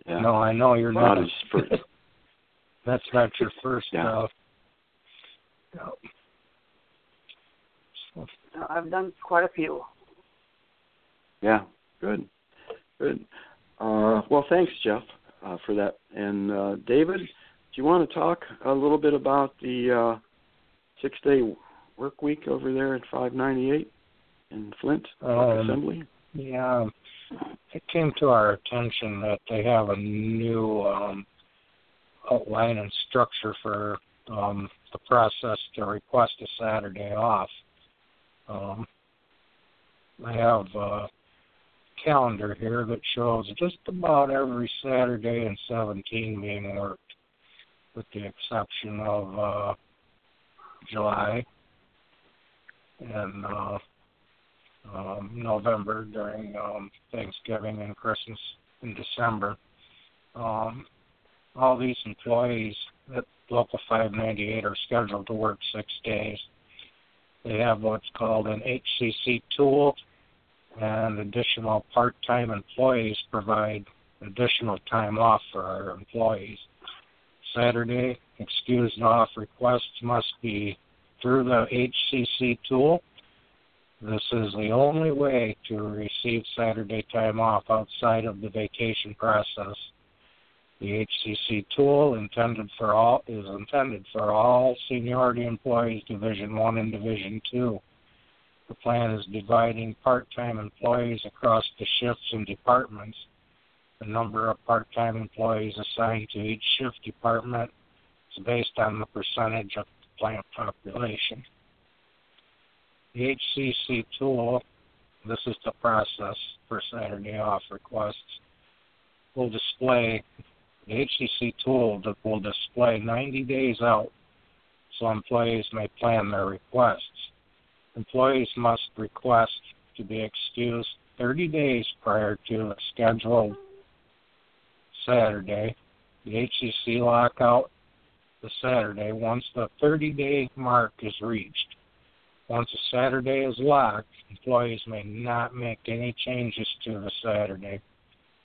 Speaker 2: Yeah.
Speaker 4: No, I know you're
Speaker 2: Not
Speaker 4: not.
Speaker 2: his first. <laughs>
Speaker 4: That's not your first.
Speaker 2: Yeah.
Speaker 4: Uh, no. So,
Speaker 3: I've done quite a few.
Speaker 2: Yeah. Good. Good. Uh, well, thanks, Jeff, uh, for that. And uh, David, do you want to talk a little bit about the uh, six-day work week over there at 598 in Flint
Speaker 4: Um,
Speaker 2: Assembly?
Speaker 4: Yeah, it came to our attention that they have a new um, outline and structure for um, the process to request a Saturday off. Um, I have a calendar here that shows just about every Saturday in 17 being worked, with the exception of uh, July and uh, um, November during um, Thanksgiving and Christmas in December. Um, all these employees at Local 598 are scheduled to work six days. They have what's called an HCC tool, and additional part-time employees provide additional time off for our employees. Saturday, excused off requests must be through the HCC tool this is the only way to receive Saturday time off outside of the vacation process. The HCC tool intended for all is intended for all seniority employees Division 1 and Division 2. The plan is dividing part-time employees across the shifts and departments. The number of part-time employees assigned to each shift department is based on the percentage of the plant population. The HCC tool, this is the process for Saturday off requests, will display, the HCC tool that will display 90 days out so employees may plan their requests. Employees must request to be excused 30 days prior to a scheduled Saturday. The HCC lockout the Saturday once the 30 day mark is reached. Once a Saturday is locked, employees may not make any changes to the Saturday.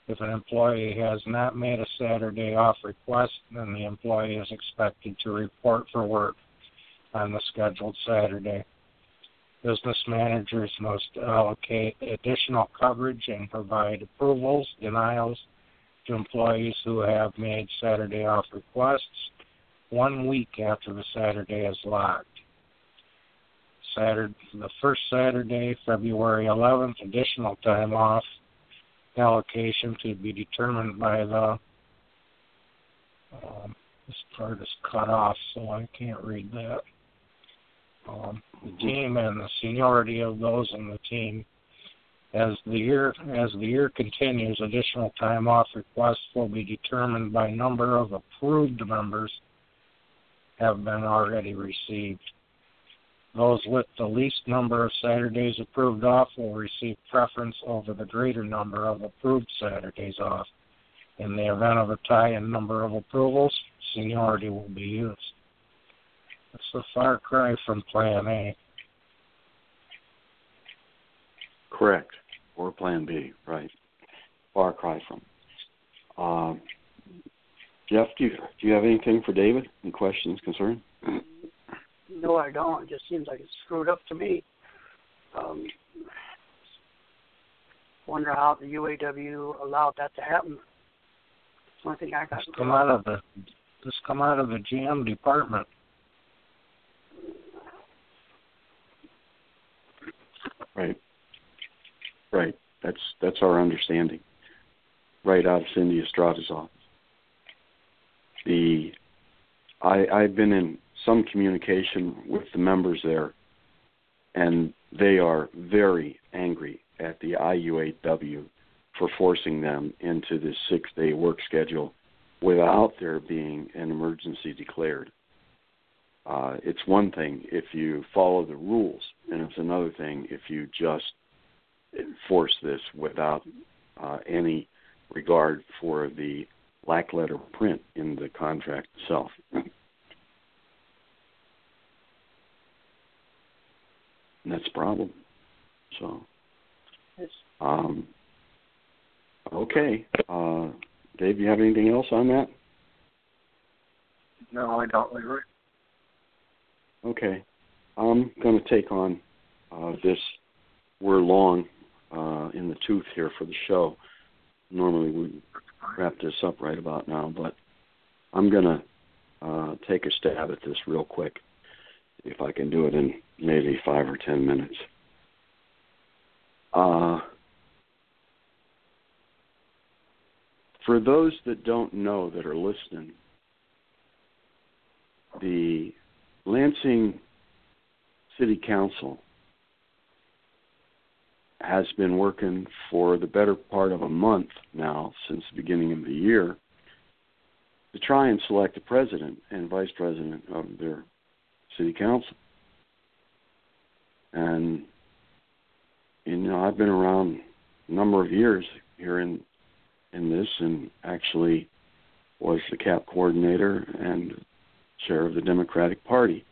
Speaker 4: If an employee has not made a Saturday off request, then the employee is expected to report for work on the scheduled Saturday. Business managers must allocate additional coverage and provide approvals, denials to employees who have made Saturday off requests one week after the Saturday is locked. Saturday, the first Saturday, February 11th, additional time off allocation to be determined by the. Um, this part is cut off, so I can't read that. Um, the team and the seniority of those in the team. As the year as the year continues, additional time off requests will be determined by number of approved members have been already received. Those with the least number of Saturdays approved off will receive preference over the greater number of approved Saturdays off. In the event of a tie in number of approvals, seniority will be used. It's a far cry from Plan A.
Speaker 2: Correct. Or Plan B, right. Far cry from. Um, Jeff, do you, do you have anything for David? Any questions, concerns?
Speaker 3: No, I don't. It just seems like it's screwed up to me. Um, wonder how the UAW allowed that to happen. It's one thing I got.
Speaker 4: Just come out of the just come out of the GM department.
Speaker 2: Right. Right. That's that's our understanding. Right out of Cindy Estrada's office. The I I've been in some communication with the members there and they are very angry at the IUAW for forcing them into this six day work schedule without there being an emergency declared. Uh, it's one thing if you follow the rules, and it's another thing if you just enforce this without uh, any regard for the black letter print in the contract itself. and that's a problem. So, um, okay. Uh, Dave, you have anything else on that?
Speaker 4: No, I don't, Leroy.
Speaker 2: Okay. I'm going to take on uh, this. We're long uh, in the tooth here for the show. Normally we wrap this up right about now, but I'm going to uh, take a stab at this real quick, if I can do it in maybe five or ten minutes. Uh, for those that don't know that are listening, the Lansing City Council has been working for the better part of a month now, since the beginning of the year, to try and select a president and vice president of their city council. And you know, I've been around a number of years here in in this, and actually was the CAP coordinator and chair of the Democratic Party.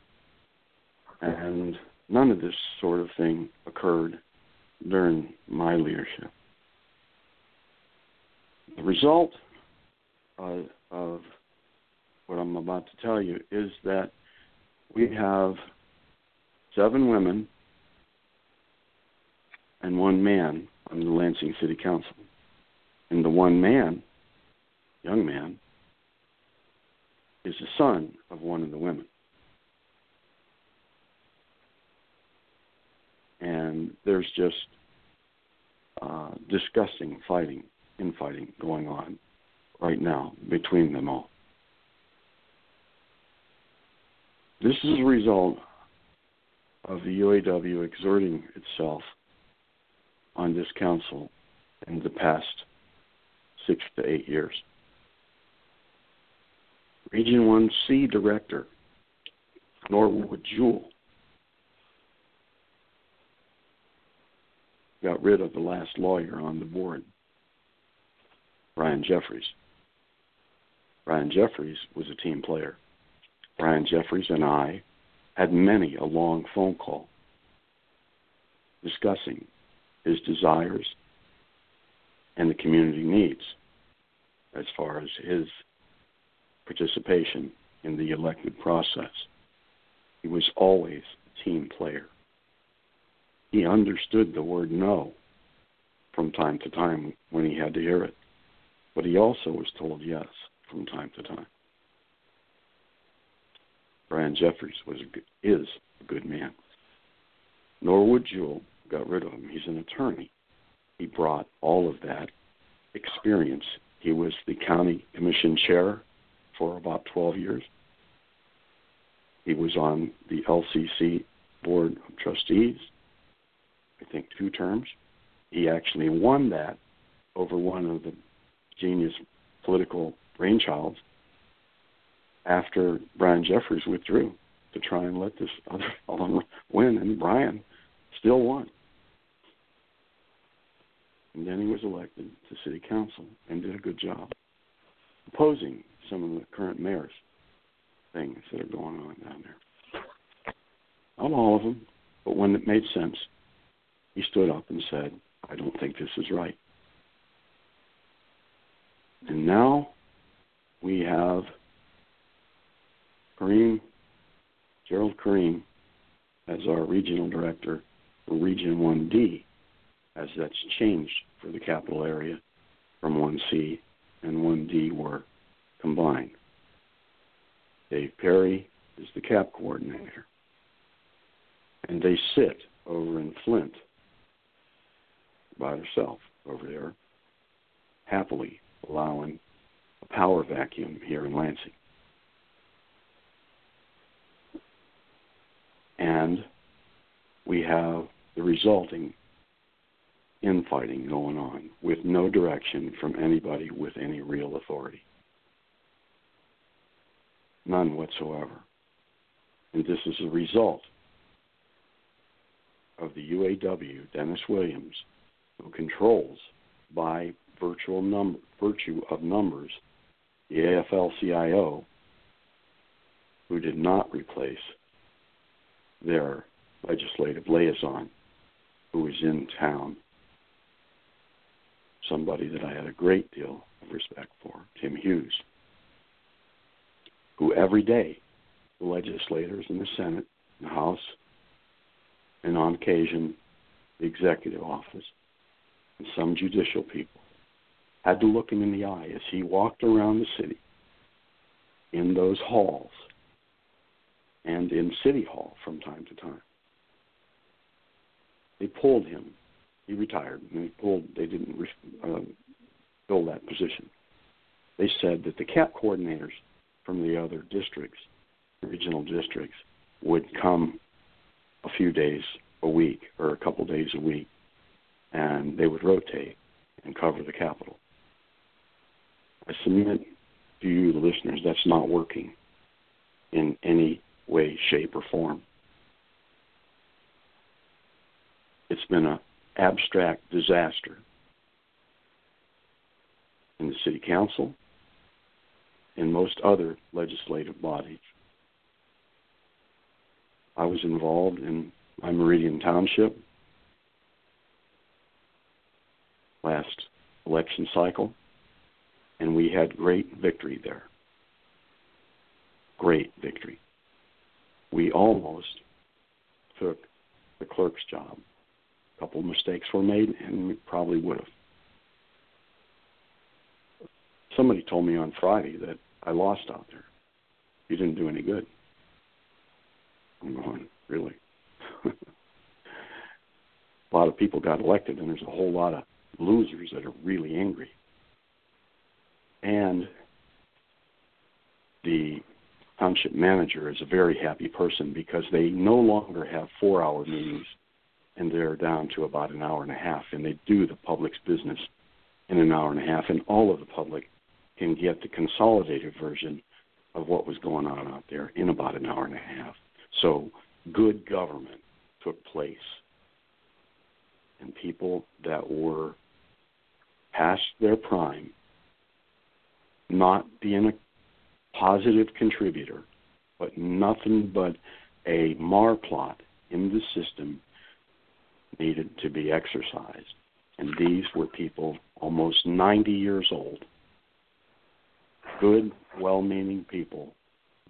Speaker 2: And none of this sort of thing occurred during my leadership. The result of what I'm about to tell you is that we have seven women and one man on the Lansing City Council. And the one man, young man, is the son of one of the women. And there's just uh, disgusting fighting, infighting going on right now between them all. This is a result of the UAW exerting itself on this council in the past six to eight years. Region 1C Director, Norwood Jewell, got rid of the last lawyer on the board, Brian Jeffries. Brian Jeffries was a team player. Brian Jeffries and I had many a long phone call discussing his desires and the community needs as far as his participation in the elected process. He was always a team player. He understood the word no from time to time when he had to hear it, but he also was told yes from time to time. Brian Jeffries was is a good man. Norwood Jewell got rid of him. He's an attorney. He brought all of that experience. He was the county commission chair for about 12 years. He was on the LCC board of trustees, I think two terms. He actually won that over one of the genius political brainchilds after Brian Jeffries withdrew to try and let this other <laughs> fellow win, and Brian still won. And then he was elected to city council and did a good job opposing some of the current mayor's things that are going on down there. Not all of them, but when it made sense, he stood up and said, I don't think this is right. And now we have Kariem Gerald Kariem as our regional director for Region 1D, as that's changed for the capital area from 1C and 1D were combined. Dave Perry is the CAP coordinator. And they sit over in Flint by herself over there, happily allowing a power vacuum here in Lansing. And we have the resulting infighting going on with no direction from anybody with any real authority. None whatsoever. And this is a result of the UAW, Dennis Williams, controls by virtual number, virtue of numbers the AFL CIO, who did not replace their legislative liaison, who was in town, somebody that I had a great deal of respect for, Tim Hughes, who every day the legislators in the Senate, the House, and on occasion the executive office, and some judicial people had to look him in the eye as he walked around the city in those halls and in City Hall from time to time. They pulled him. He retired, and they pulled. They didn't uh, fill that position. They said that the CAP coordinators from the other districts, regional districts, would come a few days a week or a couple days a week, and they would rotate and cover the capital. I submit to you, the listeners, that's not working in any way, shape, or form. It's been an abstract disaster in the city council, in most other legislative bodies. I was involved in my Meridian Township last election cycle, and we had great victory there. Great victory. We almost took the clerk's job. A couple of mistakes were made, and we probably would have. Somebody told me on Friday that I lost out there. You didn't do any good. I'm going, really? <laughs> a lot of people got elected, and there's a whole lot of losers that are really angry. And the township manager is a very happy person because they no longer have four hour meetings and they're down to about an hour and a half, and they do the public's business in an hour and a half, and all of the public can get the consolidated version of what was going on out there in about an hour and a half. So good government took place. And people that were past their prime, not being a positive contributor, but nothing but a marplot in the system needed to be exercised. And these were people almost 90 years old, good, well meaning people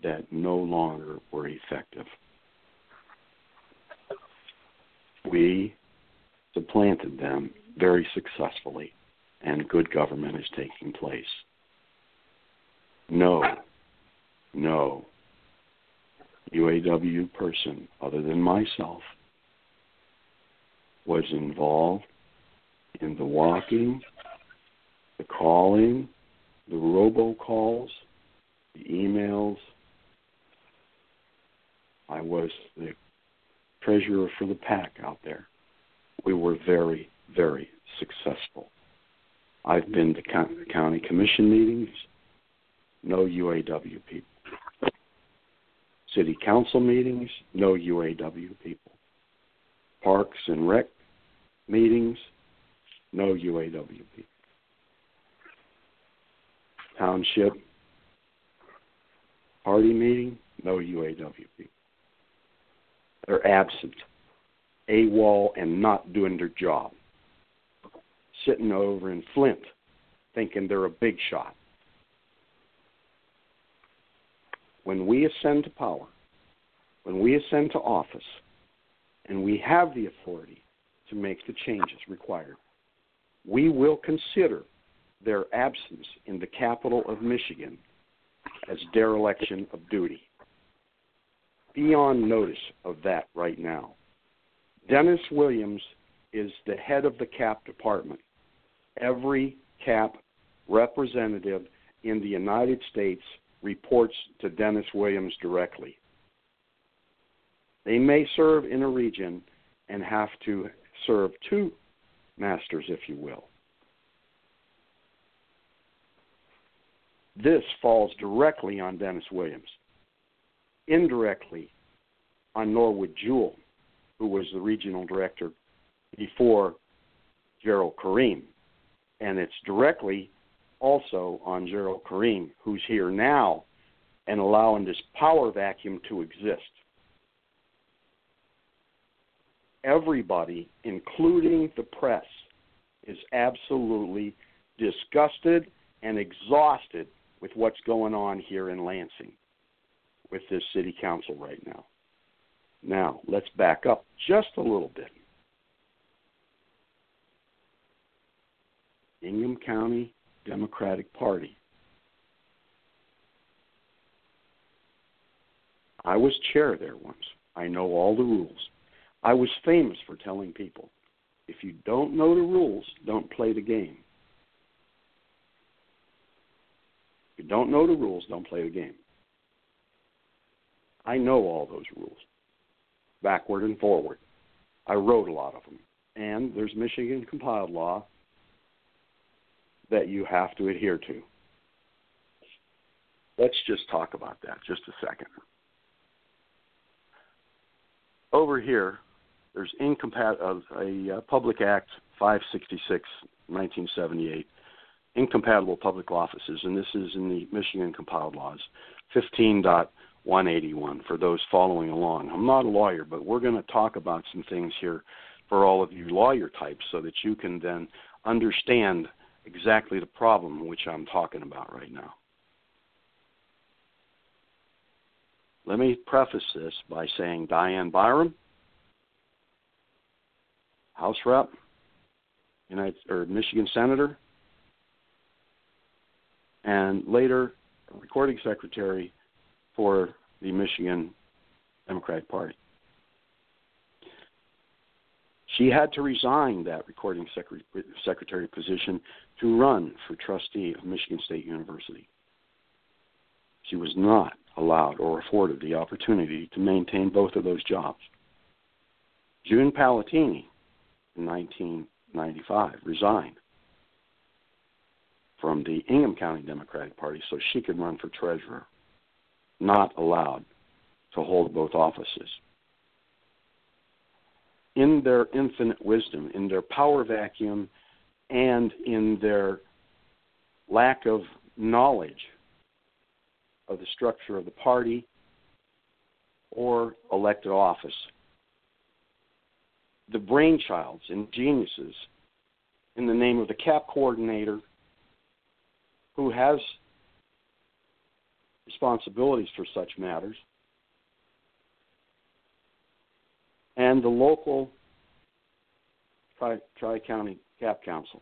Speaker 2: that no longer were effective. We supplanted them very successfully, and good government is taking place. No, no UAW person other than myself was involved in the walking, the calling, the robocalls, the emails. I was the treasurer for the PAC out there. We were very, very successful. I've been to county commission meetings, no UAW people. City council meetings, no UAW people. Parks and rec meetings, no UAW people. Township party meeting, no UAW people. They're absent, AWOL, and not doing their job. Sitting over in Flint thinking they're a big shot. When we ascend to power, when we ascend to office and we have the authority to make the changes required, we will consider their absence in the capital of Michigan as dereliction of duty. Be on notice of that right now. Dennis Williams is the head of the CAP department. Every CAP representative in the United States reports to Dennis Williams directly. They may serve in a region and have to serve two masters, if you will. This falls directly on Dennis Williams, indirectly on Norwood Jewell, who was the regional director before Gerald Kariem. And it's directly also on Gerald Kariem, who's here now and allowing this power vacuum to exist. Everybody, including the press, is absolutely disgusted and exhausted with what's going on here in Lansing with this city council right now. Now, let's back up just a little bit. Ingham County Democratic Party. I was chair there once. I know all the rules. I was famous for telling people if you don't know the rules, don't play the game. If you don't know the rules, don't play the game. I know all those rules, backward and forward. I wrote a lot of them. And there's Michigan compiled law that you have to adhere to. Let's just talk about that just a second. Over here, there's incompat- a uh, Public Act 566, 1978, incompatible public offices, and this is in the Michigan compiled laws, 15.181 for those following along. I'm not a lawyer, but we're going to talk about some things here for all of you lawyer types so that you can then understand exactly the problem which I'm talking about right now. Let me preface this by saying Dianne Byrum, House Rep, United or Michigan Senator, and later recording secretary for the Michigan Democratic Party. She had to resign that recording secretary position to run for trustee of Michigan State University. She was not allowed or afforded the opportunity to maintain both of those jobs. June Palatini, in 1995, resigned from the Ingham County Democratic Party so she could run for treasurer, not allowed to hold both offices in their infinite wisdom, in their power vacuum, and in their lack of knowledge of the structure of the party or elected office. The brainchilds and geniuses in the name of the CAP coordinator who has responsibilities for such matters and the local Tri County CAP Council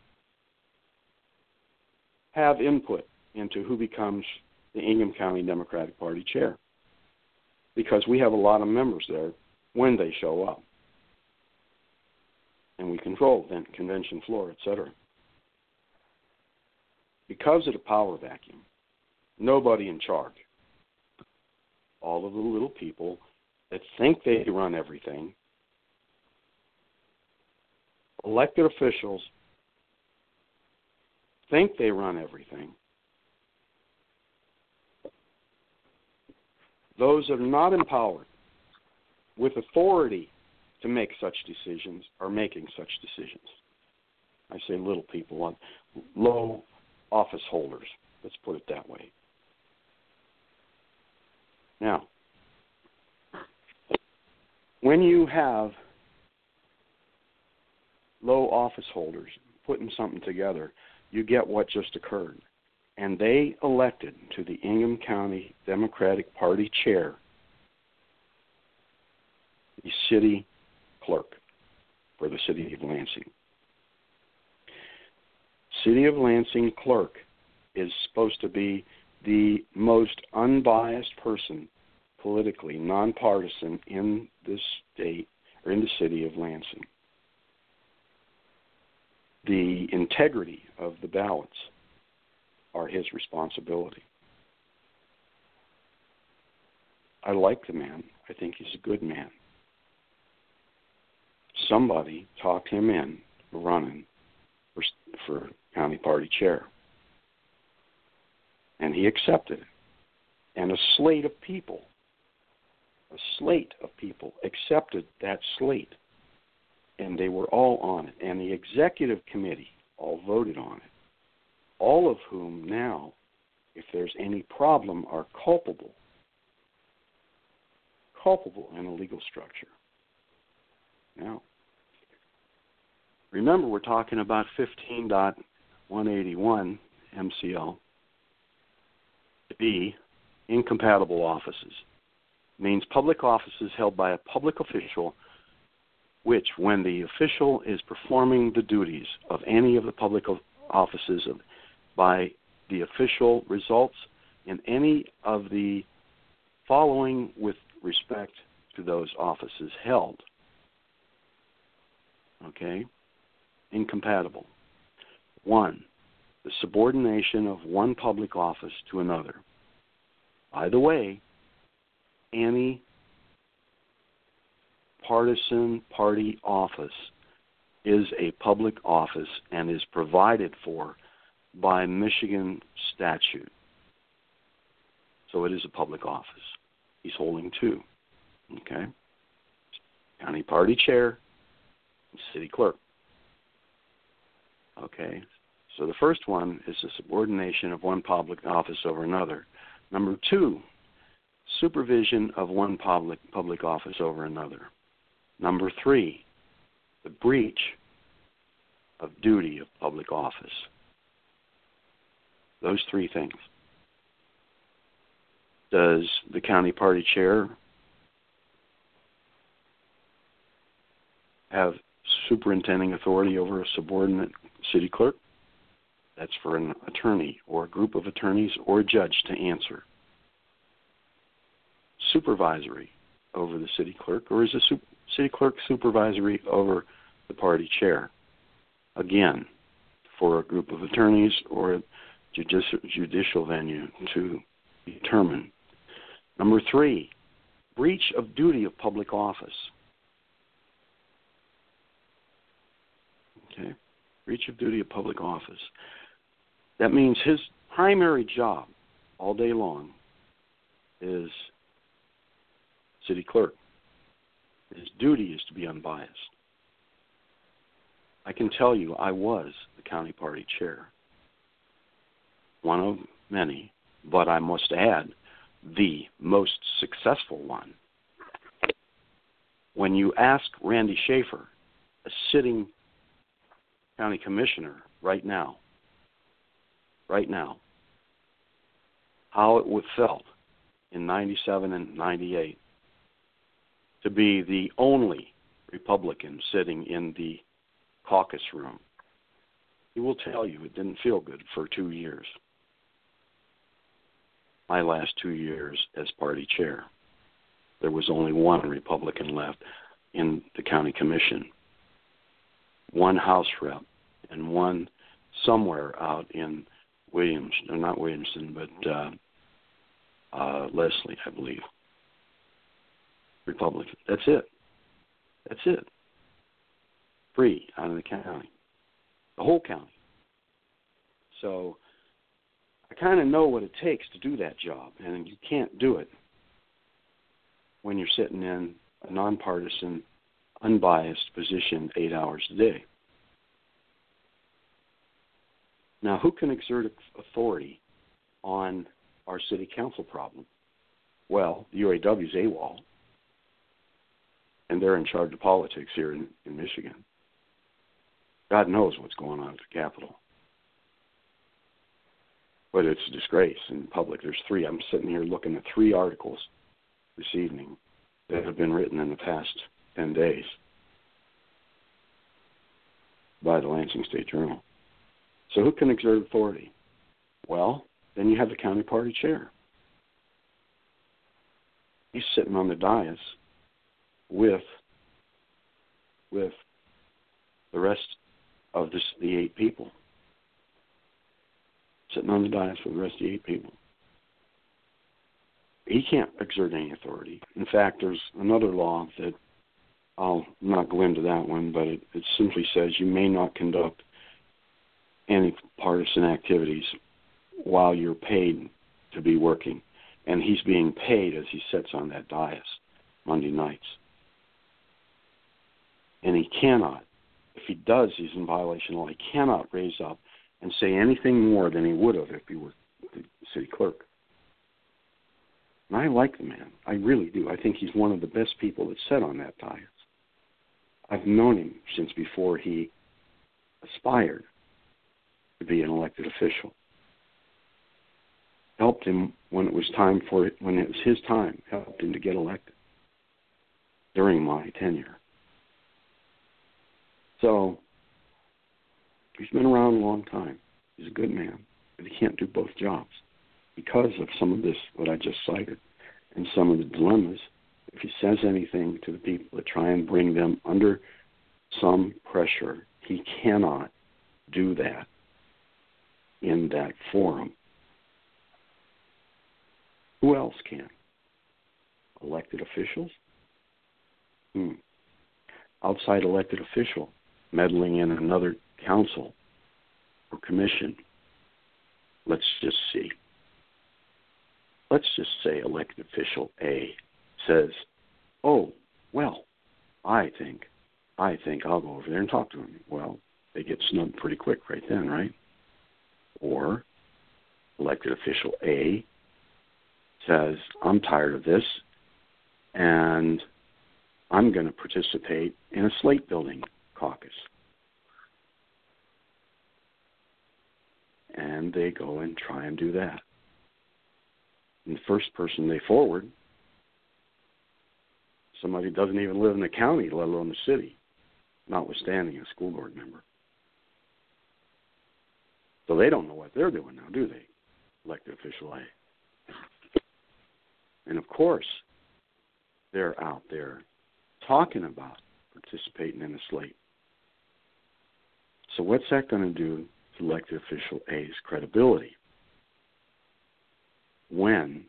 Speaker 2: have input into who becomes the Ingham County Democratic Party chair because we have a lot of members there when they show up. And we control the convention floor, etc. Because of the power vacuum, nobody in charge. All of the little people that think they run everything elected officials think they run everything. Those that are not empowered with authority to make such decisions are making such decisions. I say little people, low office holders. Let's put it that way. Now, when you have low office holders putting something together, you get what just occurred. And they elected to the Ingham County Democratic Party chair the city clerk for the city of Lansing. City of Lansing clerk is supposed to be the most unbiased person politically, nonpartisan in the state or in the city of Lansing. The integrity of the ballots are his responsibility. I like the man. I think he's a good man. Somebody talked him in running for, for county party chair. And he accepted it. And a slate of people, a slate of people accepted that slate. And they were all on it. And the executive committee all voted on it. All of whom now, if there's any problem, are culpable. Culpable in a legal structure. Now, remember, we're talking about 15.181 MCL B, incompatible offices. Means public offices held by a public official, which, when the official is performing the duties of any of the public offices of, by the official, results in any of the following with respect to those offices held. Okay? Incompatible. One, the subordination of one public office to another. By the way, any partisan party office is a public office and is provided for by Michigan statute. So it is a public office. He's holding two. Okay? County party chair, city clerk. Okay, so the first one is the subordination of one public office over another. Number two, supervision of one public public office over another. Number three, the breach of duty of public office. Those three things. Does the county party chair have superintending authority over a subordinate city clerk? That's for an attorney or a group of attorneys or a judge to answer. Supervisory over the city clerk, or is the city clerk supervisory over the party chair? Again, for a group of attorneys or judicial venue to determine. Number three, breach of duty of public office. Okay, breach of duty of public office. That means his primary job all day long is city clerk. His duty is to be unbiased. I can tell you I was the county party chair. One of many, but I must add, the most successful one. When you ask Randy Schaefer, a sitting county commissioner right now, right now how it would felt in 97 and 98 to be the only Republican sitting in the caucus room. He will tell you it didn't feel good for two years. My last two years as party chair. There was only one Republican left in the county commission, one House rep, and one somewhere out in Williams, no, not Williamston, but uh, uh, Leslie, I believe. Republican. That's it. That's it. Free out of the county, the whole county. So I kind of know what it takes to do that job, and you can't do it when you're sitting in a nonpartisan, unbiased position eight hours a day. Now, who can exert authority on our city council problem? Well, the UAW is AWOL, and they're in charge of politics here in, in Michigan. God knows what's going on at the Capitol. But it's a disgrace in public. There's three. I'm sitting here looking at three articles this evening that have been written in the past 10 days by the Lansing State Journal. So who can exert authority? Well, then you have the county party chair. He's sitting on the dais with with the rest of this, the eight people. Sitting on the dais with the rest of the eight people. He can't exert any authority. In fact, there's another law that I'll not go into that one, but it, it simply says you may not conduct any partisan activities while you're paid to be working. And he's being paid as he sits on that dais Monday nights. And he cannot, if he does, he's in violation of law. He cannot raise up and say anything more than he would have if he were the city clerk. And I like the man. I really do. I think he's one of the best people that sat on that dais. I've known him since before he aspired to be an elected official. Helped him when it was time for it, when it was his time, helped him to get elected during my tenure. So he's been around a long time. He's a good man, but he can't do both jobs because of some of this what I just cited and some of the dilemmas. If he says anything to the people to try and bring them under some pressure, he cannot do that in that forum. Who else can? Elected officials? Hmm. Outside elected official meddling in another council or commission. Let's just see. Let's just say elected official A says, "Oh, well, I think, I think I'll go over there and talk to him." Well, they get snubbed pretty quick right then, right? Or elected official A says, "I'm tired of this, and I'm going to participate in a slate building caucus." And they go and try and do that. And the first person they forward, somebody doesn't even live in the county, let alone the city, notwithstanding a school board member. So they don't know what they're doing now, do they? Elected official A. And of course, they're out there talking about participating in a slate. So what's that going to do to elected official A's credibility? when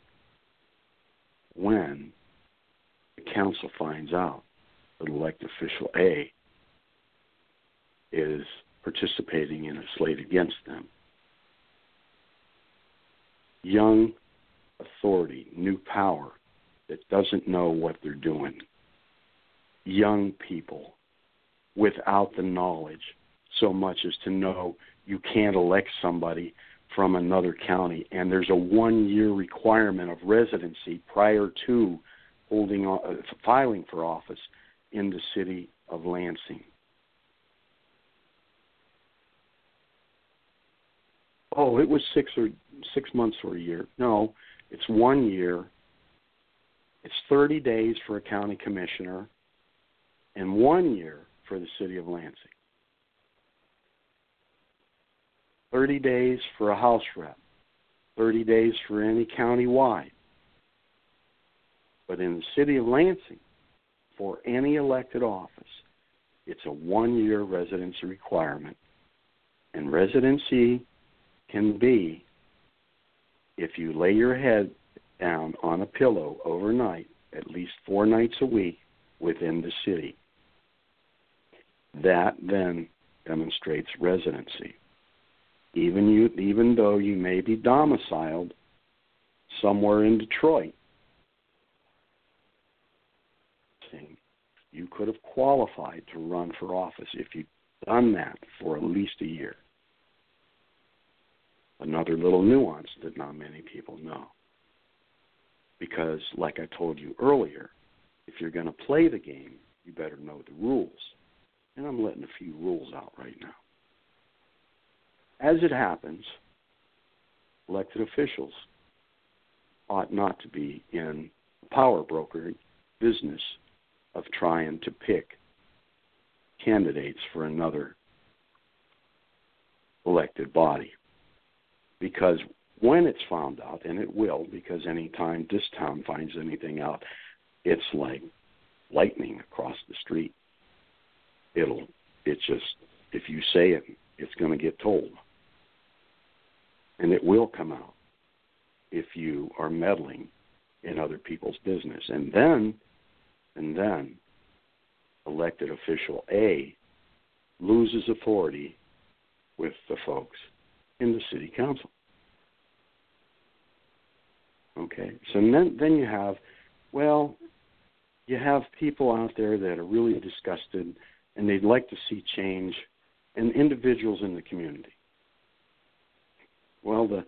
Speaker 2: when the council finds out that elected official A is participating in a slate against them. Young authority, new power that doesn't know what they're doing. Young people without the knowledge so much as to know you can't elect somebody from another county, and there's a one-year requirement of residency prior to holding uh, filing for office in the city of Lansing. Oh, it was six or six months or a year. No, it's one year. It's 30 days for a county commissioner, and one year for the city of Lansing. 30 days for a House rep, 30 days for any county wide. But in the city of Lansing, for any elected office, it's a one year residency requirement. And residency can be if you lay your head down on a pillow overnight, at least four nights a week within the city. That then demonstrates residency even you even though you may be domiciled somewhere in Detroit. You could have qualified to run for office if you'd done that for at least a year. Another little nuance that not many people know. Because, like I told you earlier, if you're going to play the game, you better know the rules. And I'm letting a few rules out right now. As it happens, elected officials ought not to be in power broker business of trying to pick candidates for another elected body. Because when it's found out, and it will, because any time this town finds anything out, it's like lightning across the street. It'll, it's just, if you say it, it's going to get told. And it will come out if you are meddling in other people's business. And then, and then, elected official A loses authority with the folks in the city council. Okay, so then then you have, well, you have people out there that are really disgusted and they'd like to see change, and individuals in the community. Well, the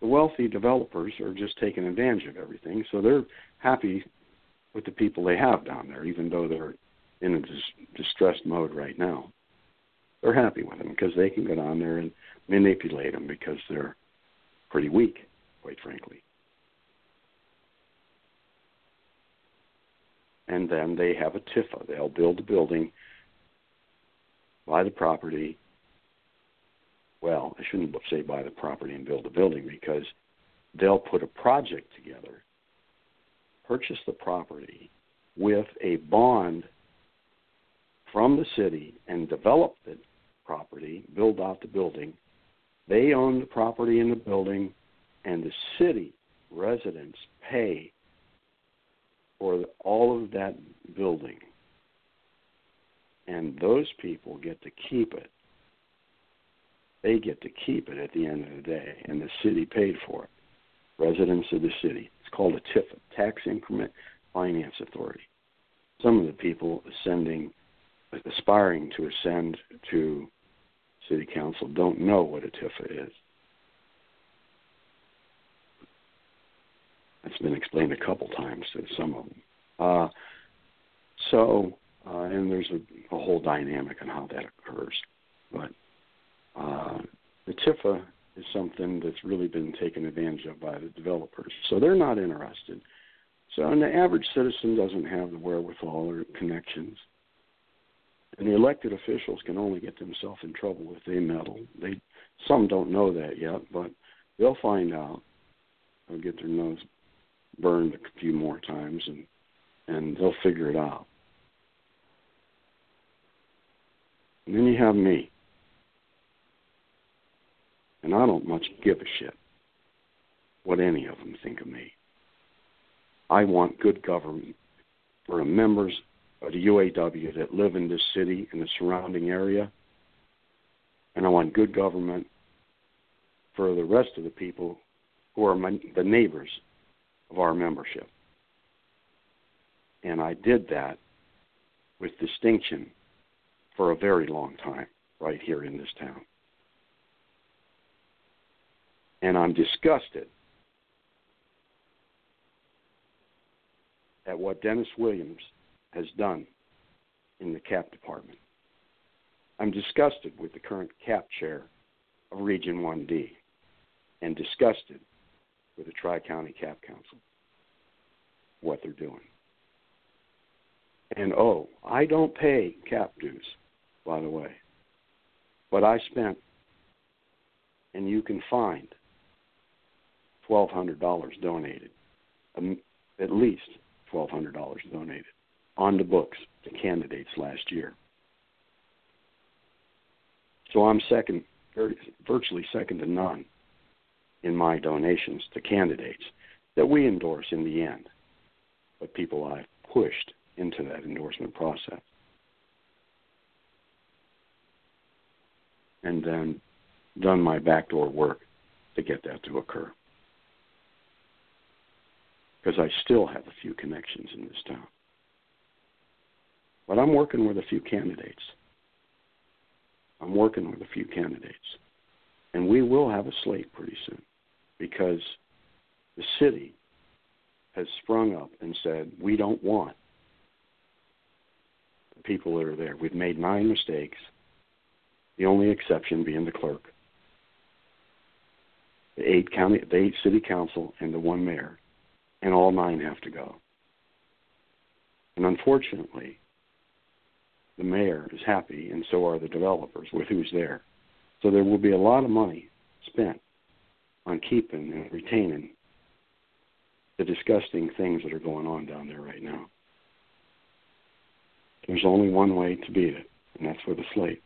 Speaker 2: the wealthy developers are just taking advantage of everything, so they're happy with the people they have down there, even though they're in a dis- distressed mode right now. They're happy with them because they can go down there and manipulate them because they're pretty weak, quite frankly. And then they have a TIFA. They'll build a building, buy the property. Well, I shouldn't say buy the property and build a building because they'll put a project together, purchase the property with a bond from the city and develop the property, build out the building. They own the property and the building, and the city residents pay for all of that building. And those people get to keep it. They get to keep it at the end of the day, and the city paid for it. Residents of the city. It's called a TIFA, Tax Increment Finance Authority. Some of the people ascending, aspiring to ascend to city council don't know what a TIFA is. It's been explained a couple times to some of them. Uh, so, uh, and there's a, a, whole dynamic on how that occurs. But uh, the TIFA is something that's really been taken advantage of by the developers. So they're not interested. So, and the average citizen doesn't have the wherewithal or connections. And the elected officials can only get themselves in trouble if they meddle. They some don't know that yet, but they'll find out. They'll get their nose burned a few more times, and and they'll figure it out. And then you have me. And I don't much give a shit what any of them think of me. I want good government for the members of the UAW that live in this city and the surrounding area. And I want good government for the rest of the people who are my, the neighbors of our membership. And I did that with distinction for a very long time right here in this town. And I'm disgusted at what Dennis Williams has done in the CAP department. I'm disgusted with the current CAP chair of Region 1D and disgusted with the Tri County CAP Council, what they're doing. And oh, I don't pay cap dues, by the way. But I spent, and you can find, $1,200 donated, um, at least $1,200 donated on the books to candidates last year. So I'm second, virtually second to none in my donations to candidates that we endorse in the end, but people I've pushed into that endorsement process. And then done my backdoor work to get that to occur. Because I still have a few connections in this town. But I'm working with a few candidates. I'm working with a few candidates. And we will have a slate pretty soon because the city has sprung up and said, we don't want the people that are there. We've made nine mistakes, the only exception being the clerk, the eight county, the eight city council, and the one mayor, and all nine have to go. And unfortunately, the mayor is happy, and so are the developers with who's there. So there will be a lot of money spent on keeping and retaining the disgusting things that are going on down there right now. There's only one way to beat it, and that's with a slate.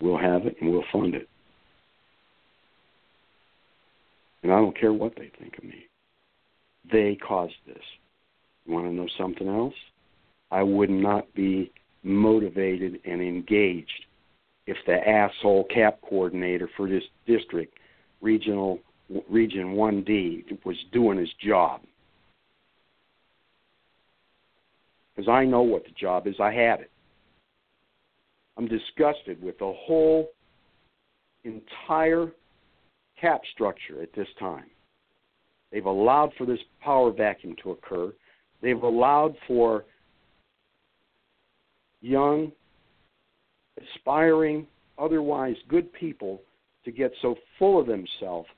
Speaker 2: We'll have it and we'll fund it. And I don't care what they think of me. They caused this. You want to know something else? I would not be motivated and engaged if the asshole cap coordinator for this district, regional region 1D, was doing his job. Because I know what the job is. I had it. I'm disgusted with the whole entire cap structure at this time. They've allowed for this power vacuum to occur. They've allowed for young, aspiring, otherwise good people to get so full of themselves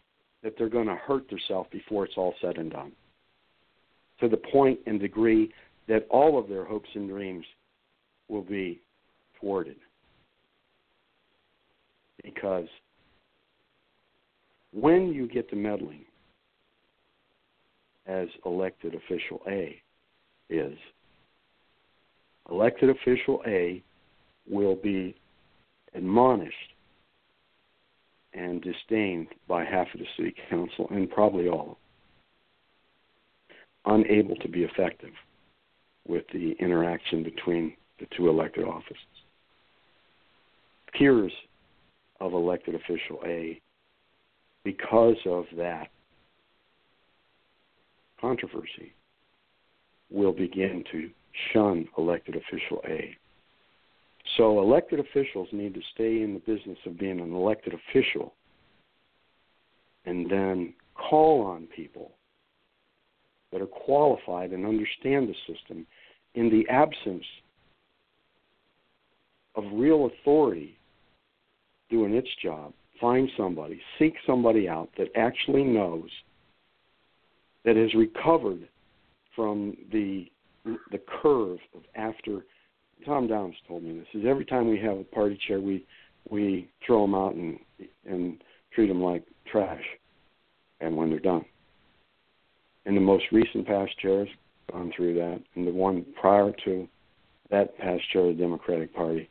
Speaker 2: that they're going to hurt themselves before it's all said and done. To the point and degree that all of their hopes and dreams will be thwarted. Because when you get to meddling, as elected official A is, elected official A will be admonished and disdained by half of the city council and probably all, unable to be effective with the interaction between the two elected offices. Peers of elected official A, because of that controversy, will begin to shun elected official A. So elected officials need to stay in the business of being an elected official and then call on people that are qualified and understand the system in the absence of real authority doing its job, find somebody, seek somebody out that actually knows that has recovered from the the curve of after Tom Downs told me this is every time we have a party chair we we throw them out and and treat them like trash and when they're done. And the most recent past chairs gone through that, and the one prior to that past chair of the Democratic Party,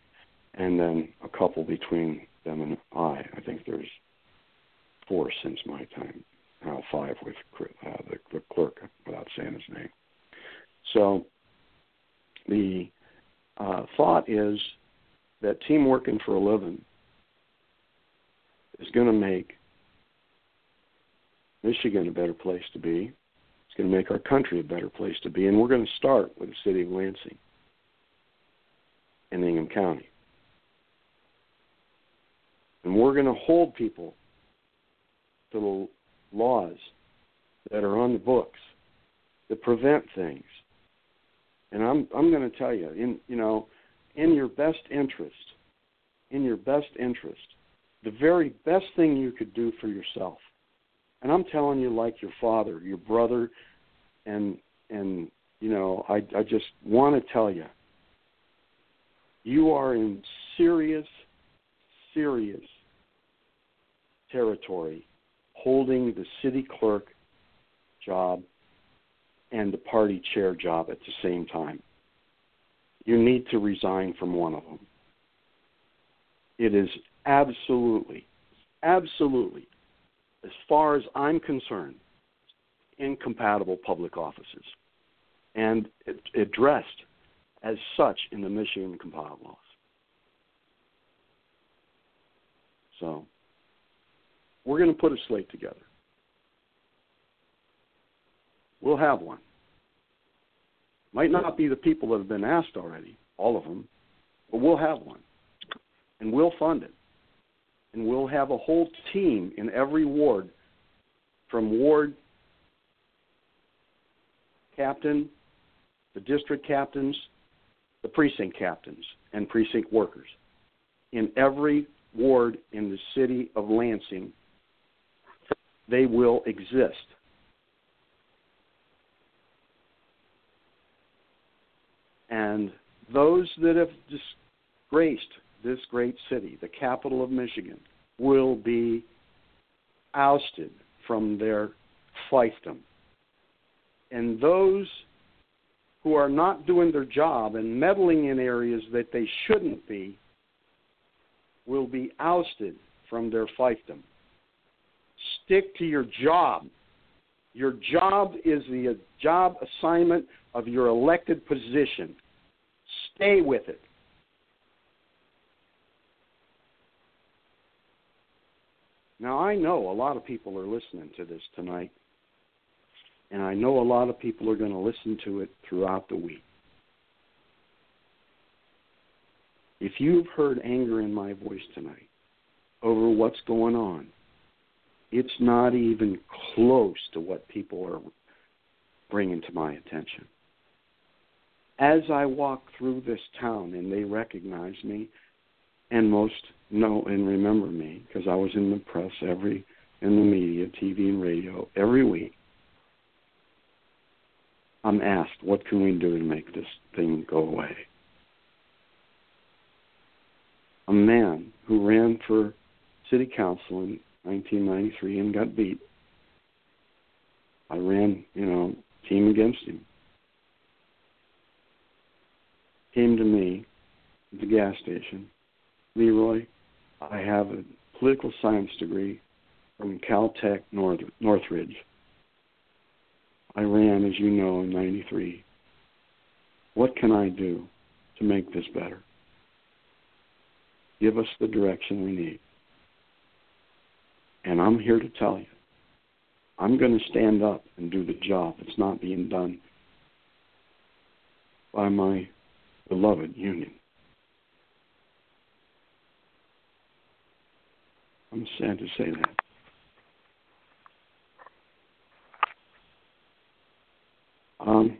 Speaker 2: and then a couple between them and I. I think there's four since my time, now five with uh, the, the clerk, without saying his name. So the uh, thought is that team working for a living is going to make Michigan a better place to be. It's going to make our country a better place to be. And we're going to start with the city of Lansing and Ingham County. And we're going to hold people to the laws that are on the books that prevent things. And I'm I'm going to tell you, in you know, in your best interest, in your best interest, the very best thing you could do for yourself. And I'm telling you, like your father, your brother, and and you know, I I just want to tell you, you are in serious, serious territory holding the city clerk job and the party chair job at the same time. You need to resign from one of them. It is absolutely, absolutely, as far as I'm concerned, incompatible public offices and addressed as such in the Michigan compiled laws. So we're going to put a slate together. We'll have one. Might not be the people that have been asked already, all of them, but we'll have one. And we'll fund it. And we'll have a whole team in every ward from ward captain, the district captains, the precinct captains, and precinct workers in every ward in the city of Lansing they will exist. And those that have disgraced this great city, the capital of Michigan, will be ousted from their fiefdom. And those who are not doing their job and meddling in areas that they shouldn't be will be ousted from their fiefdom. Stick to your job. Your job is the job assignment of your elected position. Stay with it. Now, I know a lot of people are listening to this tonight, and I know a lot of people are going to listen to it throughout the week. If you've heard anger in my voice tonight over what's going on, it's not even close to what people are bringing to my attention. As I walk through this town and they recognize me, and most know and remember me because I was in the press every in the media, TV and radio every week. I'm asked, what can we do to make this thing go away? A man who ran for city council in 1993 and got beat. I ran, you know, team against him. Came to me at the gas station. Leroy, I have a political science degree from Cal State North, Northridge. I ran, as you know, in 93. What can I do to make this better? Give us the direction we need. And I'm here to tell you, I'm going to stand up and do the job that's not being done by my beloved union. I'm sad to say that. Um,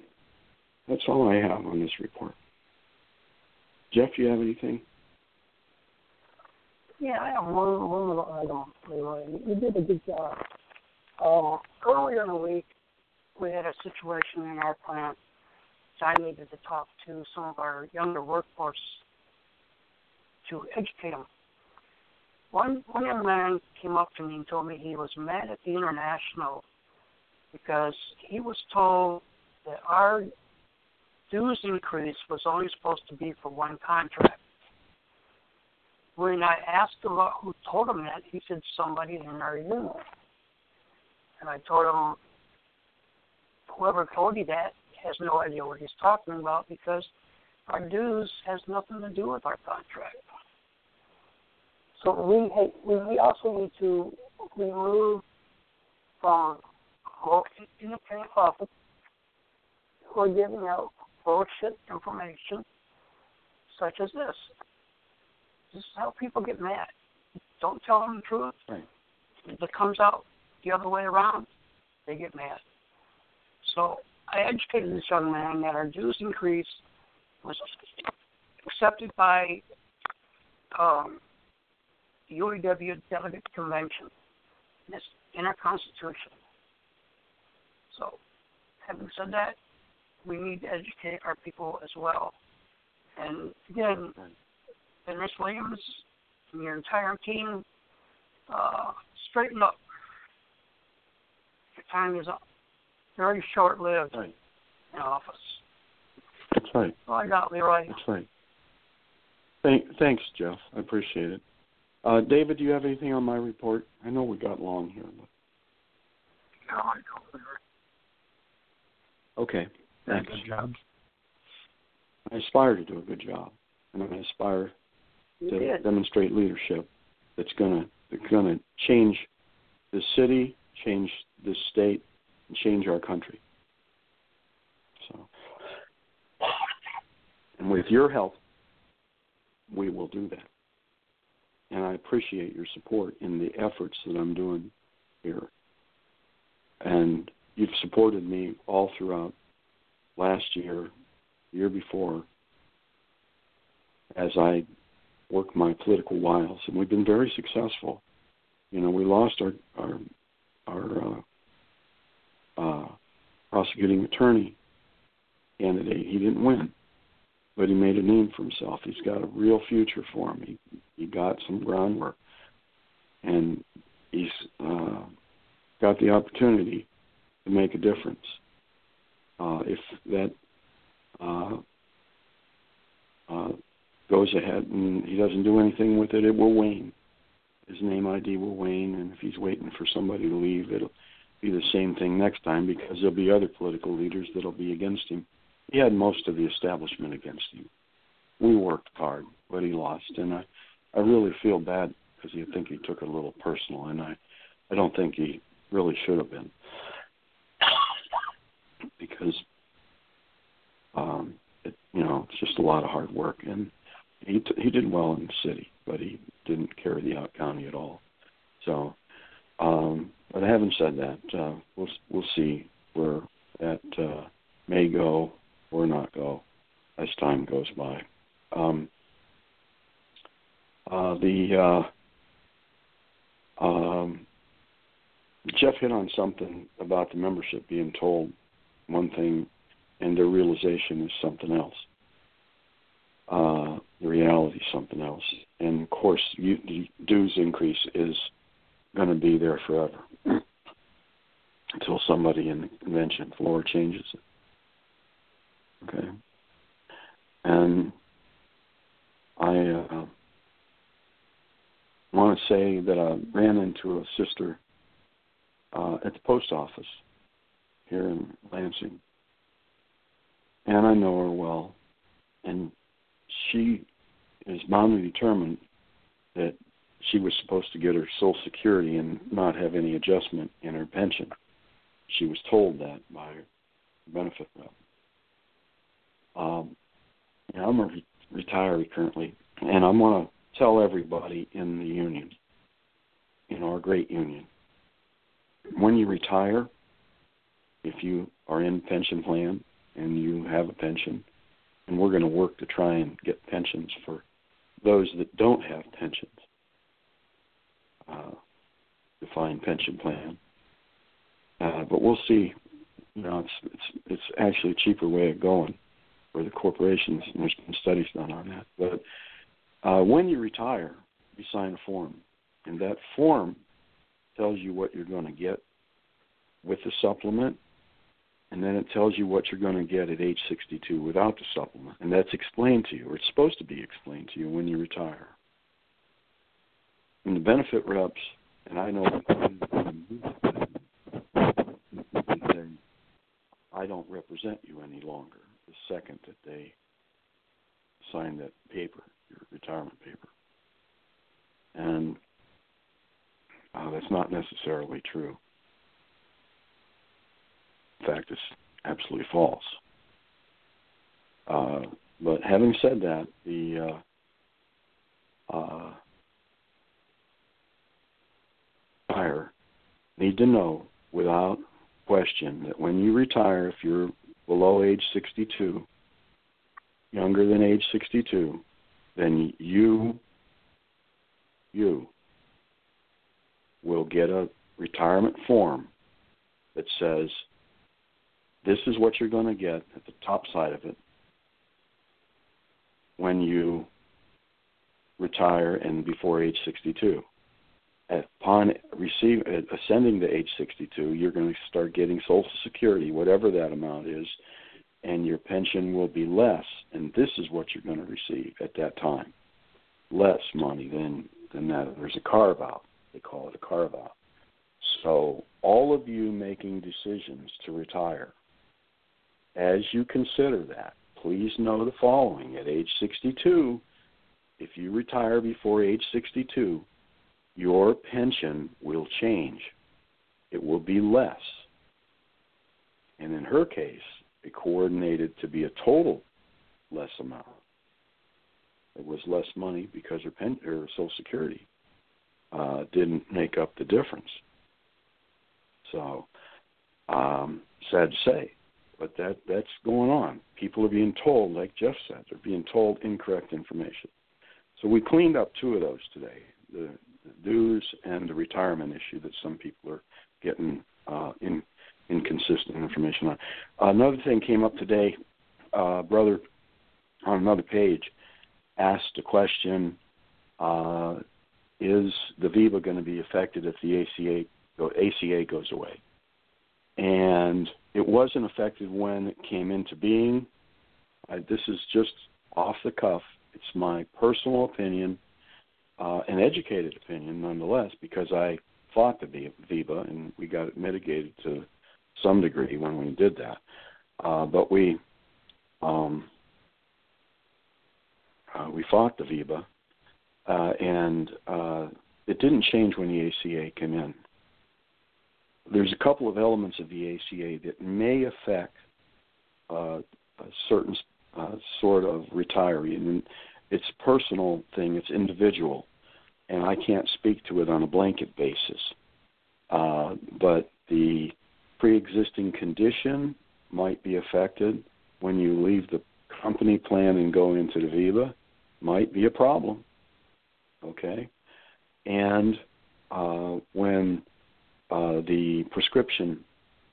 Speaker 2: that's all I have on this report. Jeff, do you have anything?
Speaker 3: Yeah, I have one one little item, Leroy. You did a good job. Uh, earlier in the week, we had a situation in our plant. So I needed to talk to some of our younger workforce to educate them. One one young man came up to me and told me he was mad at the international because he was told that our dues increase was only supposed to be for one contract. When I asked him about who told him that, he said somebody in our union. And I told him, whoever told you that has no idea what he's talking about because our dues has nothing to do with our contract. So we we also need to remove from in the independent office who are giving out bullshit information such as this. This is how people get mad. Don't tell them the truth.
Speaker 2: Right.
Speaker 3: If it comes out the other way around, they get mad. So I educated this young man that our dues increase was accepted by um, the UAW Delegate Convention. It's in our Constitution. So, having said that, we need to educate our people as well. And again, Dennis Williams and your entire team, uh, straighten up. Your time is up. Very short lived
Speaker 2: right.
Speaker 3: in office.
Speaker 2: That's right.
Speaker 3: All I got, Leroy.
Speaker 2: That's right. Thank, thanks, Jeff. I appreciate it. Uh, David, do you have anything on my report? I know we got long here, but
Speaker 3: no, I don't, Leroy.
Speaker 2: okay. Thanks.
Speaker 4: Good job.
Speaker 2: I aspire to do a good job, and I aspire
Speaker 3: You
Speaker 2: to
Speaker 3: did.
Speaker 2: demonstrate leadership that's gonna that's gonna change the city, change the state, and change our country. So, and with your help, we will do that. And I appreciate your support in the efforts that I'm doing here. And you've supported me all throughout last year, year before, as I work my political wiles, and we've been very successful. You know, we lost our our our uh, uh, prosecuting attorney candidate. He didn't win, but he made a name for himself. He's got a real future for him. He he got some groundwork, and he's uh, got the opportunity to make a difference. Uh, if that uh, uh, goes ahead and he doesn't do anything with it, it will wane. His name ID will wane, and if he's waiting for somebody to leave, it'll be the same thing next time because there'll be other political leaders that'll be against him. He had most of the establishment against him. We worked hard, but he lost, and I, I really feel bad because you think he took it a little personal, and I, I don't think he really should have been because, um, it, you know, it's just a lot of hard work, and he t- he did well in the city, but he didn't carry the out county at all. So, um, but having said that, uh, we'll we'll see where that uh, may go or not go as time goes by. Um, uh, the uh, um, Jeff hit on something about the membership being told one thing and their realization is something else. Uh, reality something else. And of course, you, the dues increase is going to be there forever <clears throat> until somebody in the convention floor changes it. Okay. And I uh, want to say that I ran into a sister uh, at the post office here in Lansing, and I know her well, and she is bound determined that she was supposed to get her Social Security and not have any adjustment in her pension. She was told that by her benefit rep. Um, I'm a re- retiree currently, and I'm going to tell everybody in the union, in our great union, when you retire, if you are in pension plan and you have a pension, and we're going to work to try and get pensions for those that don't have pensions, uh, defined pension plan. Uh, but we'll see. You know, it's it's it's actually a cheaper way of going for the corporations, and there's been studies done on that. But uh, when you retire, you sign a form, and that form tells you what you're going to get with the supplement, and then it tells you what you're going to get at age 62 without the supplement, and that's explained to you, or it's supposed to be explained to you when you retire. And the benefit reps, and I know I don't represent you any longer the second that they sign that paper, your retirement paper. And uh, that's not necessarily true. Fact, is absolutely false. Uh, but having said that, the uh, uh, buyer need to know without question that when you retire, if you're below age 62, younger than age 62, then you you will get a retirement form that says this is what you're going to get at the top side of it when you retire and before age 62 upon receive, uh, ascending to age 62, you're going to start getting Social Security, whatever that amount is, and your pension will be less. And this is what you're going to receive at that time less money than, than that. There's a carve out. They call it a carve out. So, all of you making decisions to retire, as you consider that, please know the following. At age 62, if you retire before age 62, your pension will change. It will be less. And in her case, it coordinated to be a total less amount. It was less money because her, pen, her Social Security uh, didn't make up the difference. So, um, sad to say, but that that's going on. People are being told, like Jeff said, they're being told incorrect information. So we cleaned up two of those today. The the dues and the retirement issue that some people are getting uh, in, inconsistent information on. Another thing came up today, uh, brother on another page asked a question: uh, Is the VEBA going to be affected if the ACA ACA goes away? And it wasn't affected when it came into being. I, this is just off the cuff. It's my personal opinion, uh, an educated opinion nonetheless, because I fought the VEBA and we got it mitigated to some degree when we did that. Uh, but we um, uh, we fought the VEBA, uh, and uh, it didn't change when the ACA came in. There's a couple of elements of the ACA that may affect uh, a certain uh, sort of retiree, and it's personal thing, it's individual, and I can't speak to it on a blanket basis. Uh, but the pre-existing condition might be affected when you leave the company plan and go into the VEBA might be a problem. Okay? And uh, when uh, the prescription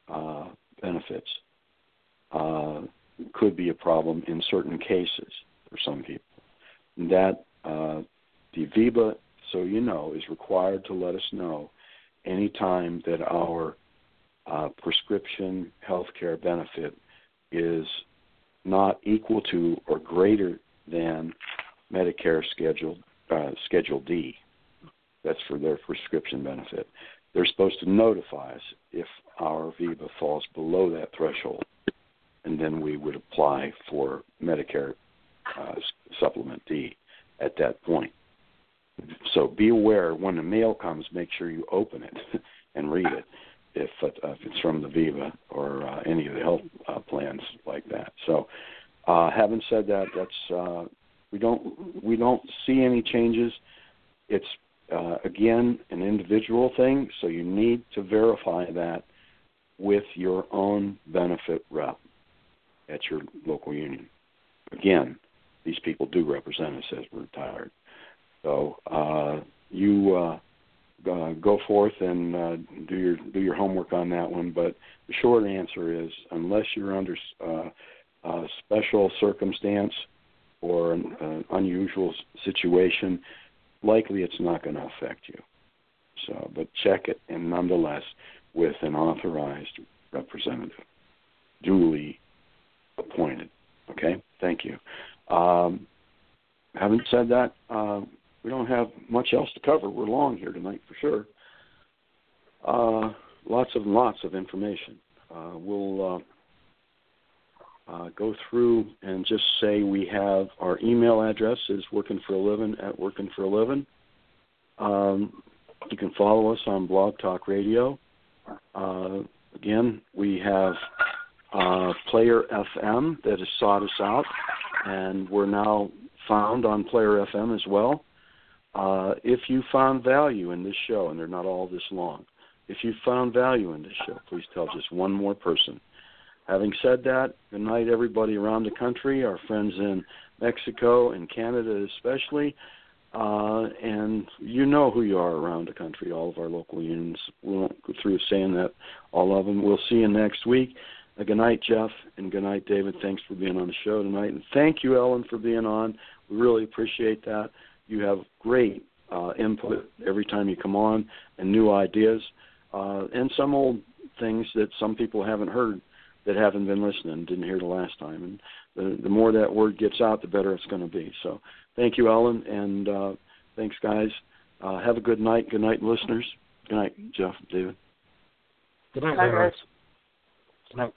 Speaker 2: uh, benefits uh, could be a problem in certain cases for some people. And That uh, the VEBA, so you know, is required to let us know anytime that our uh, prescription health care benefit is not equal to or greater than Medicare Schedule Schedule D. That's for their prescription benefit. They're supposed to notify us if our VEBA falls below that threshold, and then we would apply for Medicare uh, Supplement D at that point. So be aware when the mail comes, make sure you open it <laughs> and read it if, uh, if it's from the VEBA or uh, any of the health uh, plans like that. So, uh, having said that, that's uh, we don't we don't see any changes. It's uh, again an individual thing, so you need to verify that with your own benefit rep at your local union. Again, these people do represent us as retired. So uh, you uh, uh, go forth and uh, do your do your homework on that one. But the short answer is, unless you're under uh, special circumstance or an unusual situation, likely it's not going to affect you. So, but check it, and nonetheless, with an authorized representative, duly appointed. Okay, thank you. Um, having said that, uh, we don't have much else to cover. We're long here tonight for sure. Uh, lots and lots of information. Uh, we'll uh, go through and just say we have our email address is working for a living at working for a living. Um, you can follow us on Blog Talk Radio. Uh, again, we have uh, Player FM that has sought us out, and we're now found on Player FM as well. Uh, if you found value in this show, and they're not all this long, if you found value in this show, please tell just one more person. Having said that, good night, everybody around the country, our friends in Mexico and Canada especially. Uh, and you know who you are around the country, all of our local unions. We won't go through saying that, all of them. We'll see you next week. Uh, good night, Jeff, and good night, David. Thanks for being on the show tonight. And thank you, Ellen, for being on. We really appreciate that. You have great uh, input every time you come on and new ideas uh, and some old things that some people haven't heard that haven't been listening, didn't hear the last time. And the, the more that word gets out, the better it's going to be. So thank you, Ellen, and uh, thanks, guys. Uh, have a good night. Good night, listeners. Good night, Jeff, David.
Speaker 4: Good night, guys. Good night.